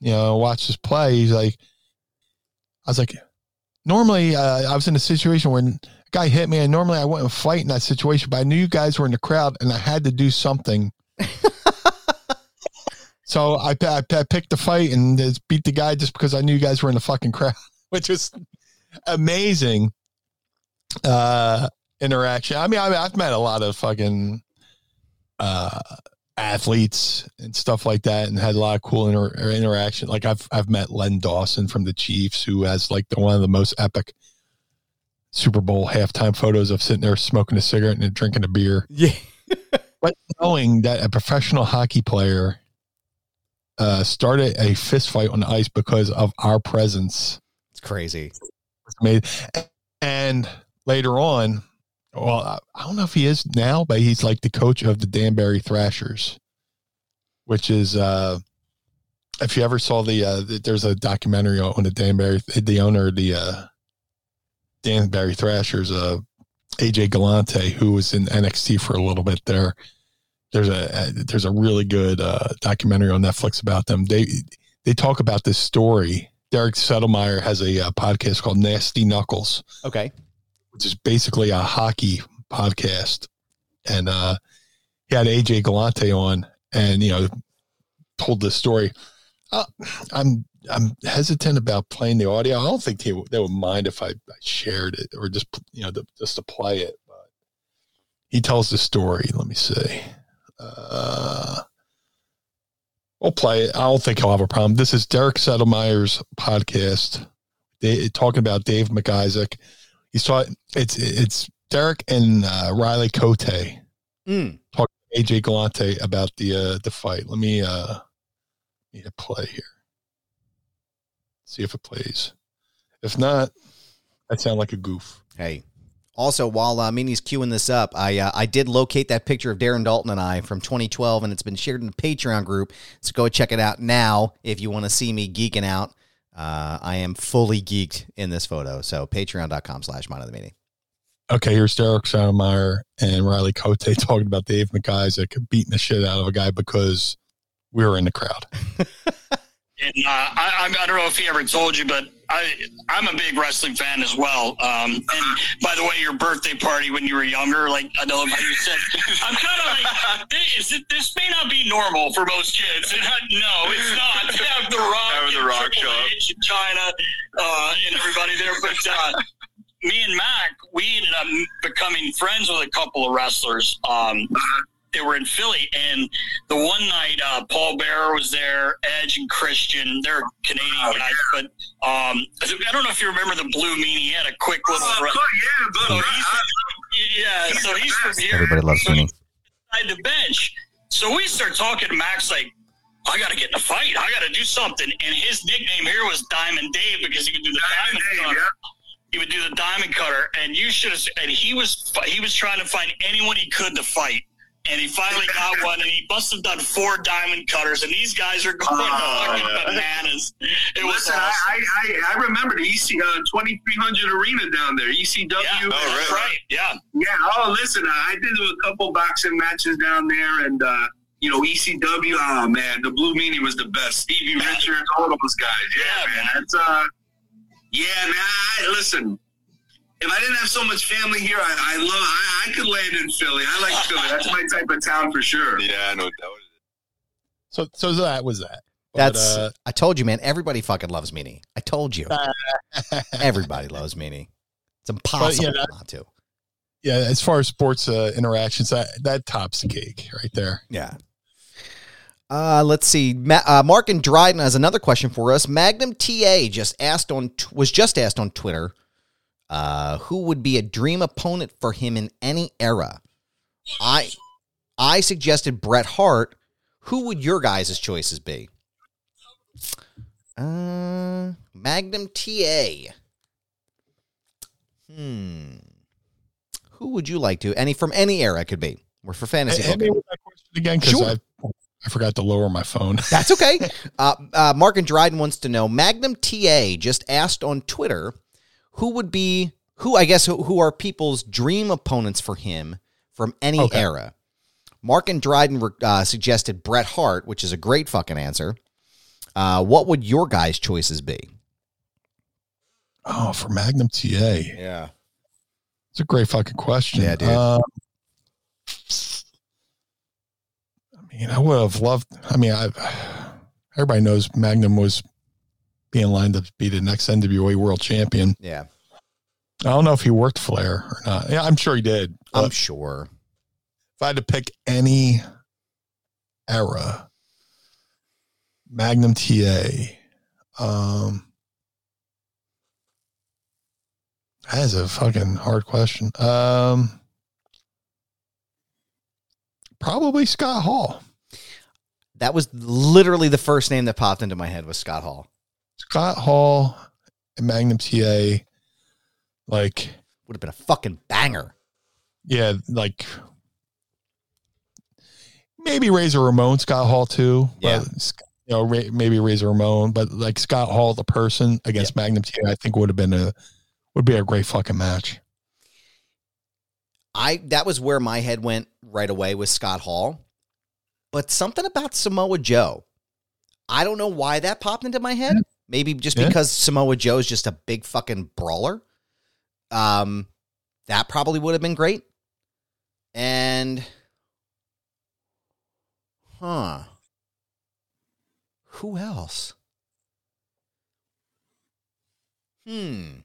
you know, watch this play. He's like, I was like, normally uh, I was in a situation where a guy hit me, and normally I wouldn't fight in that situation, but I knew you guys were in the crowd, and I had to do something. so I, I, I picked the fight and just beat the guy just because I knew you guys were in the fucking crowd, which was amazing uh, interaction. I mean, I, I've met a lot of fucking uh, athletes and stuff like that, and had a lot of cool inter- interaction. Like I've I've met Len Dawson from the Chiefs, who has like the one of the most epic Super Bowl halftime photos of sitting there smoking a cigarette and drinking a beer. Yeah. But knowing that a professional hockey player uh, started a fist fight on the ice because of our presence It's crazy. made. And later on, well, I- don't know if he is now, but he's like the coach of the Danbury Trashers, which is, uh, if you ever saw the, uh, th- there's a documentary on the Danbury, the owner of the, uh, Danbury Trashers, uh, AJ Galante, who was in NXT for a little bit there. There's a, there's a really good, uh, documentary on Netflix about them. They, they talk about this story. Derek Settlemeyer has a uh, podcast called Nasty Knuckles, Okay. which is basically a hockey podcast. And uh, he had AJ Galante on, and you know, told this story. Uh, I'm I'm hesitant about playing the audio. I don't think they, they would mind if I, I shared it or just you know to, just to play it. But he tells the story. Let me see. Uh, We'll play it. I don't think he'll have a problem. This is Derek Settlemeyer's podcast. They talking about Dave MacIsaac. He's talking. It's it's Derek and uh, Riley Cote Mm. talking to AJ Galante about the uh, the fight. Let me uh, let me play here. See if it plays. If not, I sound like a goof. Hey. Also, while uh, Meanie's queuing this up, I uh, I did locate that picture of Darren Daulton and I from 2012, and it's been shared in the Patreon group. So go check it out now if you want to see me geeking out. Uh, I am fully geeked in this photo. So patreon.com slash mind of the meanie. Okay, here's Derek Settlemeyer and Riley Cote talking about Dave MacIsaac beating the shit out of a guy because we were in the crowd. And uh, I, I don't know if he ever told you, but I, I'm a big wrestling fan as well. Um, and by the way, your birthday party when you were younger, like I know you said, I'm kind of like, this, this may not be normal for most kids. And I, no, it's not. To have the Rock, Have the Rock show up. Chyna, uh, and everybody there, but. Uh, me and Mac, we ended up becoming friends with a couple of wrestlers. Um, they were in Philly, and the one night uh, Paul Bearer was there, Edge and Christian. They're Canadian guys, but um, I don't know if you remember the Blue Meanie. He had a quick little. Oh, run. yeah, but So he's, yeah, so he's from here. Everybody loves so Meanie. Beside the bench. So we start talking to Max like, I got to get in a fight. I got to do something. And his nickname here was Diamond Dave because he could do the Diamond diamond, Dave, yeah. He would do the diamond cutter, and you should have. And he was he was trying to find anyone he could to fight. And he finally got one, and he must have done four diamond cutters. And these guys are going Oh, fucking yeah. bananas. It was Listen, awesome. I, I, I remember the EC uh, 2300 arena down there, ECW. yeah, that's right. Yeah, Yeah. Oh, listen, I did a couple boxing matches down there, and uh, you know ECW. Oh man, the Blue Meanie was the best. Stevie Richards, all those guys. Yeah, Yeah, man. man. That's uh, yeah, man. I, listen, if I didn't have so much family here, I, I love. I, I could land in Philly. I like Philly. That's my type of town for sure. Yeah, no doubt. So so that was that. But, That's, uh, I told you, man, everybody fucking loves Meanie. I told you. Everybody loves Meanie. It's impossible that- not to. yeah, as far as sports uh, interactions, that that tops the cake right there. Yeah. Uh, let's see. Ma- uh, Mark and Dryden has another question for us. Magnum TA just asked on t- was just asked on Twitter, uh, who would be a dream opponent for him in any era. I I suggested Bret Hart. Who would your guys' choices be? Uh, Magnum TA. Hmm. Who would you like to? Any from any era could be. We're for fantasy. Me with that question again because Sure. I I forgot to lower my phone. That's okay. uh, uh, Mark and Dryden wants to know. Magnum TA just asked on Twitter who would be who I guess who, who are people's dream opponents for him from any Okay. era. Mark and Dryden uh, suggested Bret Hart, which is a great fucking answer. Uh, what would your guys' choices be? Oh, for Magnum TA, Yeah. it's a great fucking question. Yeah, dude. Um, I mean, I would have loved. I mean, I everybody knows Magnum was being lined up to be the next NWA World Champion. Yeah. I don't know if he worked Flair or not. Yeah, I'm sure he did. I'm sure. if I had to pick any era, Magnum TA, um, that is a fucking hard question. Um, probably Scott Hall. That was literally the first name that popped into my head was Scott Hall. Scott Hall and Magnum TA, like, Would have been a fucking banger. yeah, like maybe Razor Ramon, Scott Hall too. Yeah. But, you know, maybe Razor Ramon, but like Scott Hall, the person against Magnum TA, I think would have been a would be a great fucking match. I that was where my head went right away with Scott Hall. But something about Samoa Joe. I don't know why that popped into my head. Maybe just Yeah. because Samoa Joe is just a big fucking brawler. Um that probably would have been great. And huh. Who else? Hmm.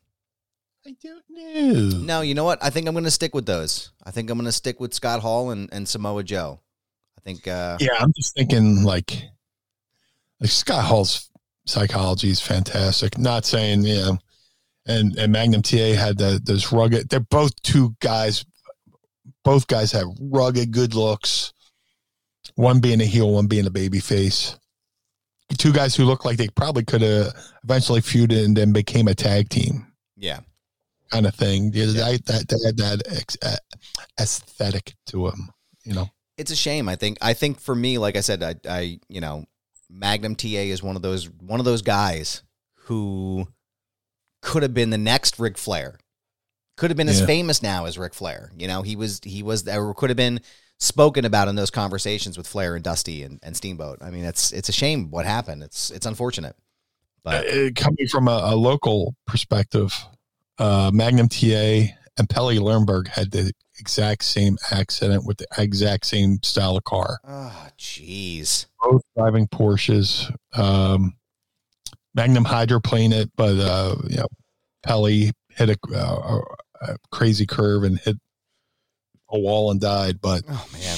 I don't know. No, you know what? I think I'm going to stick with those. I think I'm going to stick with Scott Hall and, and Samoa Joe. I think, uh, Yeah, I'm just thinking like like Scott Hall's psychology is fantastic. Not saying you know, and and Magnum TA had the those rugged. They're both two guys. Both guys have rugged, good looks. One being a heel, one being a baby face. Two guys who look like they probably could have eventually feuded and then became a tag team Yeah. kind of thing. Yeah, that that that, had that ex, uh, aesthetic to them, you know. it's a shame. I think. I think for me, like I said, I, I, you know, Magnum TA is one of those one of those guys who could have been the next Ric Flair. Could have been as famous now as Ric Flair. You know, he was he was or could have been spoken about in those conversations with Flair and Dusty and, and Steamboat. I mean, it's it's a shame what happened. It's it's unfortunate. But Uh, coming from a, a local perspective, uh, Magnum TA and Pelle Lindbergh had the exact same accident with the exact same style of car. oh, jeez. Both driving Porsches. Um, Magnum hydroplaned it, but uh, you know, Pelle hit a, a, a crazy curve and hit a wall and died. But Oh man.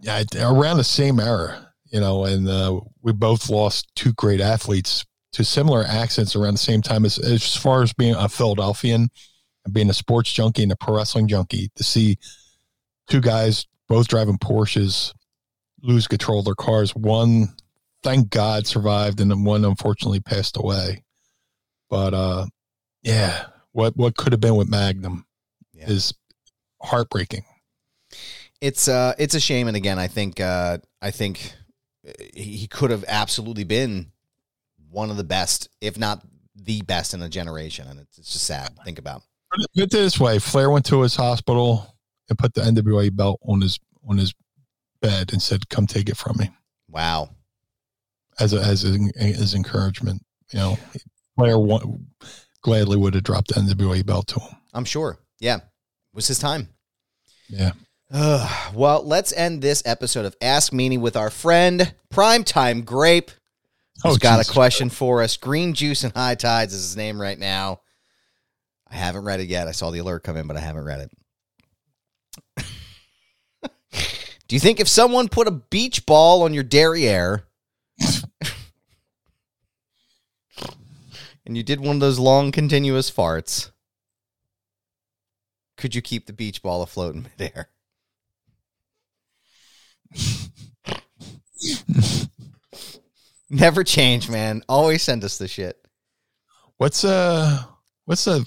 yeah, around the same era, you know, and uh, we both lost two great athletes to similar accidents around the same time as as far as being a Philadelphian and being a sports junkie and a pro wrestling junkie to see two guys both driving Porsches lose control of their cars. One, thank God, survived, and then one unfortunately passed away. But uh, yeah, what what could have been with Magnum Yeah. is heartbreaking. it's uh it's a shame and again i think uh i think he he could have absolutely been one of the best if not the best in a generation and it's, it's just sad to think about Put it this way: Flair went to his hospital and put the NWA belt on his on his bed and said, "Come take it from me," wow as a, as a, as encouragement. You know, Flair wa- gladly would have dropped the NWA belt to him. i'm sure yeah it was his time Yeah, Ugh. well let's end this episode of ask meanie with our friend primetime grape who's Oh, got Jesus. a question for us green juice and high tides is his name right now i haven't read it yet i saw the alert come in but i haven't read it Do you think if someone put a beach ball on your derriere and you did one of those long continuous farts, could you keep the beach ball afloat in midair? Never change, man. Always send us the shit. what's uh what's a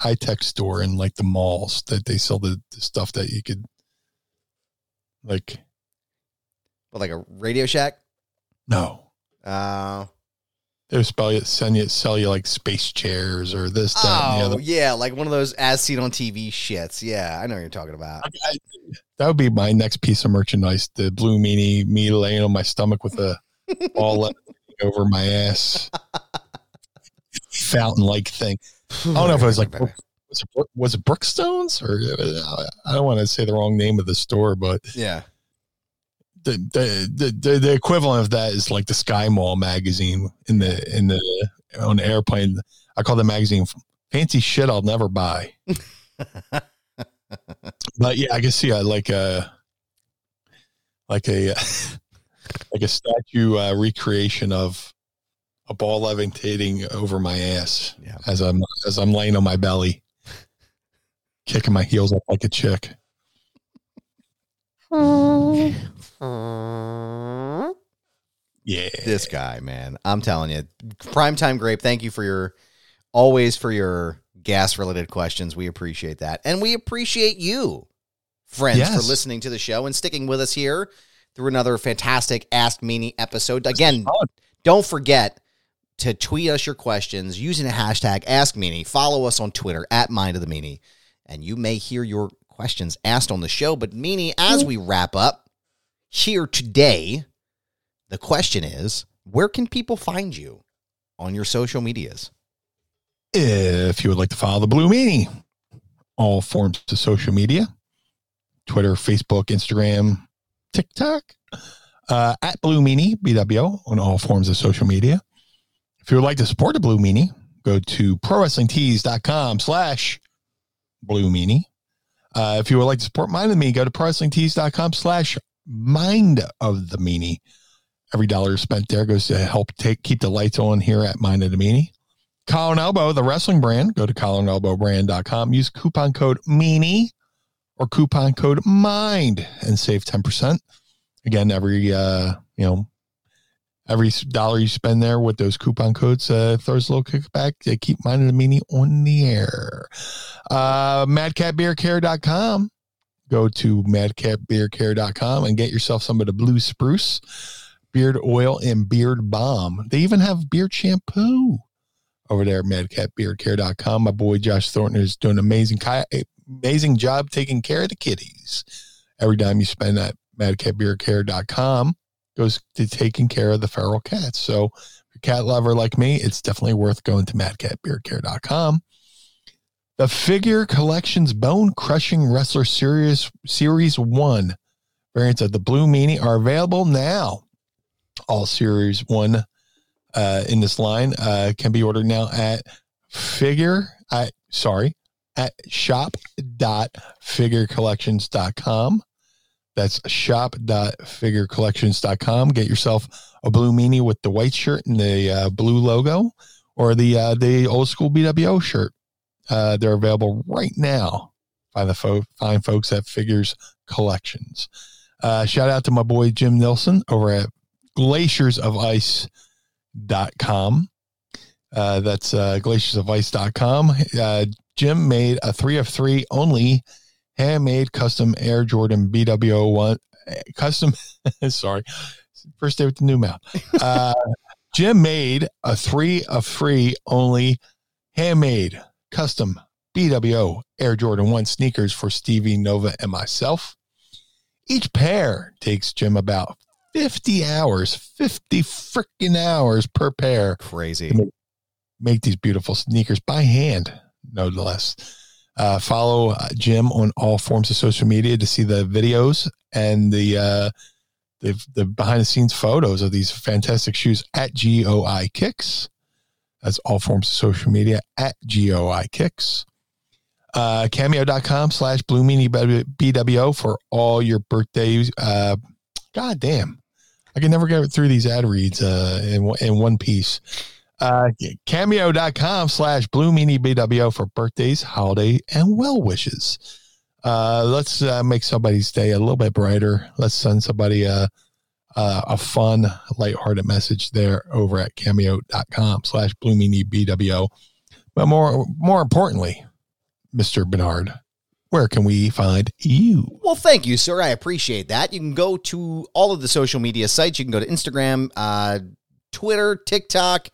high tech store in like the malls that they sell the, the stuff that you could like What, like a Radio Shack? no Uh, they would spell you send you sell you like space chairs or this that and the oh, other. yeah. Like one of those as seen on TV shits. Yeah, I know what you're talking about. I- that would be my next piece of merchandise. The blue meanie, me laying on my stomach with a ball over my ass, fountain like thing. I don't know if it was like was it, was it Brookstones or uh, I don't want to say the wrong name of the store, but Yeah. the the, the the equivalent of that is like the Sky Mall magazine in the in the on the airplane. I call the magazine fancy shit I'll never buy. but yeah, I can see uh, like a like a like a statue uh, recreation of a ball levitating over my ass Yeah. as I'm as I'm laying on my belly, kicking my heels up like a chick. Yeah, This guy, man. I'm telling you. Primetime Grape, thank you for your always for your gas related questions. We appreciate that. And we appreciate you, friends, for listening to the show and sticking with us here through another fantastic Ask Meanie episode. Again, don't forget to tweet us your questions using the hashtag AskMeanie. Follow us on Twitter at Mind of the Meanie, and you may hear your questions asked on the show. But Meanie, as we wrap up here today, the question is, where can people find you on your social medias? If you would like to follow the Blue Meanie, all forms of social media Twitter, Facebook, Instagram, TikTok, uh, at Blue Meanie, BWO, on all forms of social media. If you would like to support the Blue Meanie, go to prowrestlingtees.com slash Blue Meanie. Uh, if you would like to support Mind of the Meanie, go to prowrestlingtees.com slash Mind of the Meanie. Every dollar spent there goes to help take keep the lights on here at Mind of the Meanie. Collar and Elbow, the wrestling brand. Go to collarandelbowbrand.com. Use coupon code MEANIE or coupon code MIND and save 10%. Again, every, uh, you know, every dollar you spend there with those coupon codes uh, throws a little kickback. They keep Mind of the Meanie on the air. Uh, MadCatBeardCare.com. Go to MadCatBeardCare.com and get yourself some of the Blue Spruce beard oil and beard balm. They even have beard shampoo over there at madcatbeardcare.com. My boy Josh Thornton is doing an amazing, amazing job taking care of the kitties. Every time you spend at madcatbeardcare.com goes to taking care of the feral cats. So a cat lover like me, it's definitely worth going to madcatbeardcare.com. The Figure Collections Bone Crushing Wrestler Series Series 1 variants of the Blue Meanie are available now. All Series 1 uh, in this line uh, can be ordered now at figure at sorry at shop.figurecollections.com that's shop.figurecollections.com get yourself a blue meanie with the white shirt and the uh, blue logo or the uh, the old school bwo shirt uh, they're available right now by the fo- fine folks at figures collections uh, shout out to my boy jim Nelson over at glaciers of ice. Uh, that's uh, glaciersofice.com. Uh, Jim made a three of three only handmade custom Air Jordan BWO1 custom. sorry, first day with the new mouth. Uh, Jim made a three of three only handmade custom BWO Air Jordan 1 sneakers for Stevie Nova and myself. Each pair takes Jim about 50 hours, 50 freaking hours per pair. Crazy. Make, make, these beautiful sneakers by hand, no less. Uh, follow Jim on all forms of social media to see the videos and the uh, the, the behind the scenes photos of these fantastic shoes at GOI Kicks. That's all forms of social media at GOI Kicks. Uh, cameo.com slash Blue Meanie BWO for all your birthdays. Uh, God damn. I can never get through these ad reads uh, in, in one piece. Uh, cameo.com slash blue meanie BWO for birthdays, holiday, and well wishes. Uh, let's uh, make somebody's day a little bit brighter. Let's send somebody a, a, a fun, lighthearted message there over at cameo.com slash blue meanie BWO. But more, more importantly, Mr. Barnard, where can we find you? Well, thank you, sir. I appreciate that. You can go to all of the social media sites. You can go to Instagram, uh, Twitter, TikTok,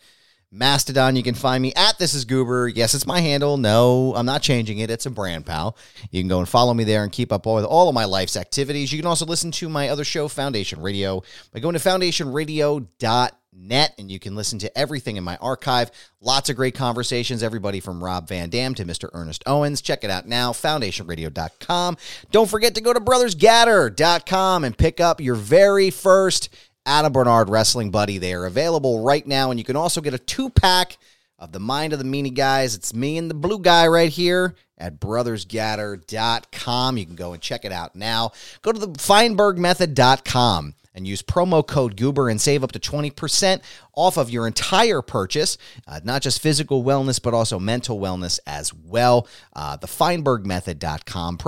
Mastodon. You can find me at This Is Goober. Yes, it's my handle. No, I'm not changing it. It's a brand pal. You can go and follow me there and keep up with all of my life's activities. You can also listen to my other show, Foundation Radio, by going to foundationradio.com net and you can listen to everything in my archive lots of great conversations everybody from rob van dam to mr ernest owens check it out now foundationradio.com don't forget to go to brothersgatter.com and pick up your very first adam barnard wrestling buddy. They are available right now and you can also get a two-pack of the mind of the meanie guys. It's me and the blue guy right here at brothersgatter.com you can go and check it out now. Go to the feinbergmethod.com and use promo code Goober and save up to 20% off of your entire purchase, uh, not just physical wellness, but also mental wellness as well. Uh, the FeinbergMethod.com,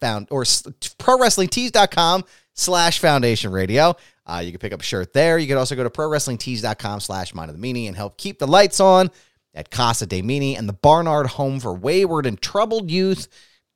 found or pro wrestling tees.com slash foundation radio. Uh, you can pick up a shirt there. You can also go to pro wrestling tees.com slash mind of the meanie and help keep the lights on at Casa de Meanie and the Barnard Home for Wayward and Troubled Youth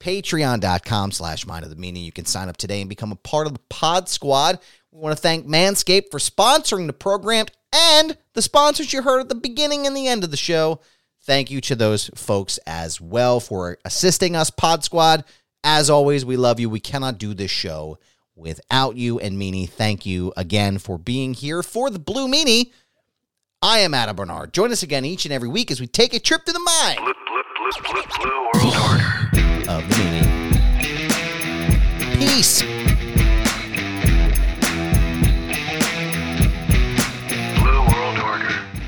patreon.com slash mind of the meanie. You can sign up today and become a part of the pod squad. We want to thank Manscaped for sponsoring the program and the sponsors you heard at the beginning and the end of the show. Thank you to those folks as well for assisting us, Pod Squad. As always, we love you. We cannot do this show without you. And Meanie, thank you again for being here for the Blue Meanie. I am Adam Barnard. Join us again each and every week as we take a trip to the mind. Blue, blue, blue, of the meanie. Peace.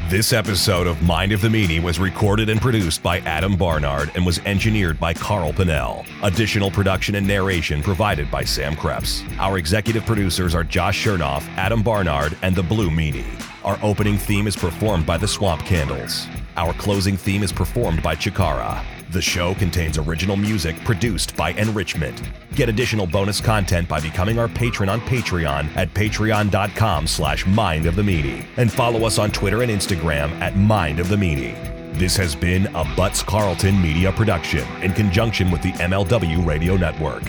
This episode of Mind of the Meanie was recorded and produced by Adam Barnard and was engineered by Carl Pinnell. Additional production and narration provided by Sam Krebs. Our executive producers are Josh Chernoff, Adam Barnard, and the Blue Meanie. Our opening theme is performed by the Swamp Candles. Our closing theme is performed by Chikara. The show contains original music produced by Enrichment. Get additional bonus content by becoming our patron on Patreon at patreon.com slash mind of the meanie. And follow us on Twitter and Instagram at mind of the meanie. This has been a Butts Carlton media production in conjunction with the MLW Radio Network.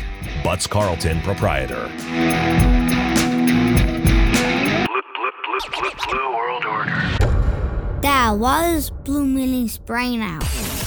Butts Carlton Proprietor. Blue Order. Dad, why is Blue Meanie's brain out?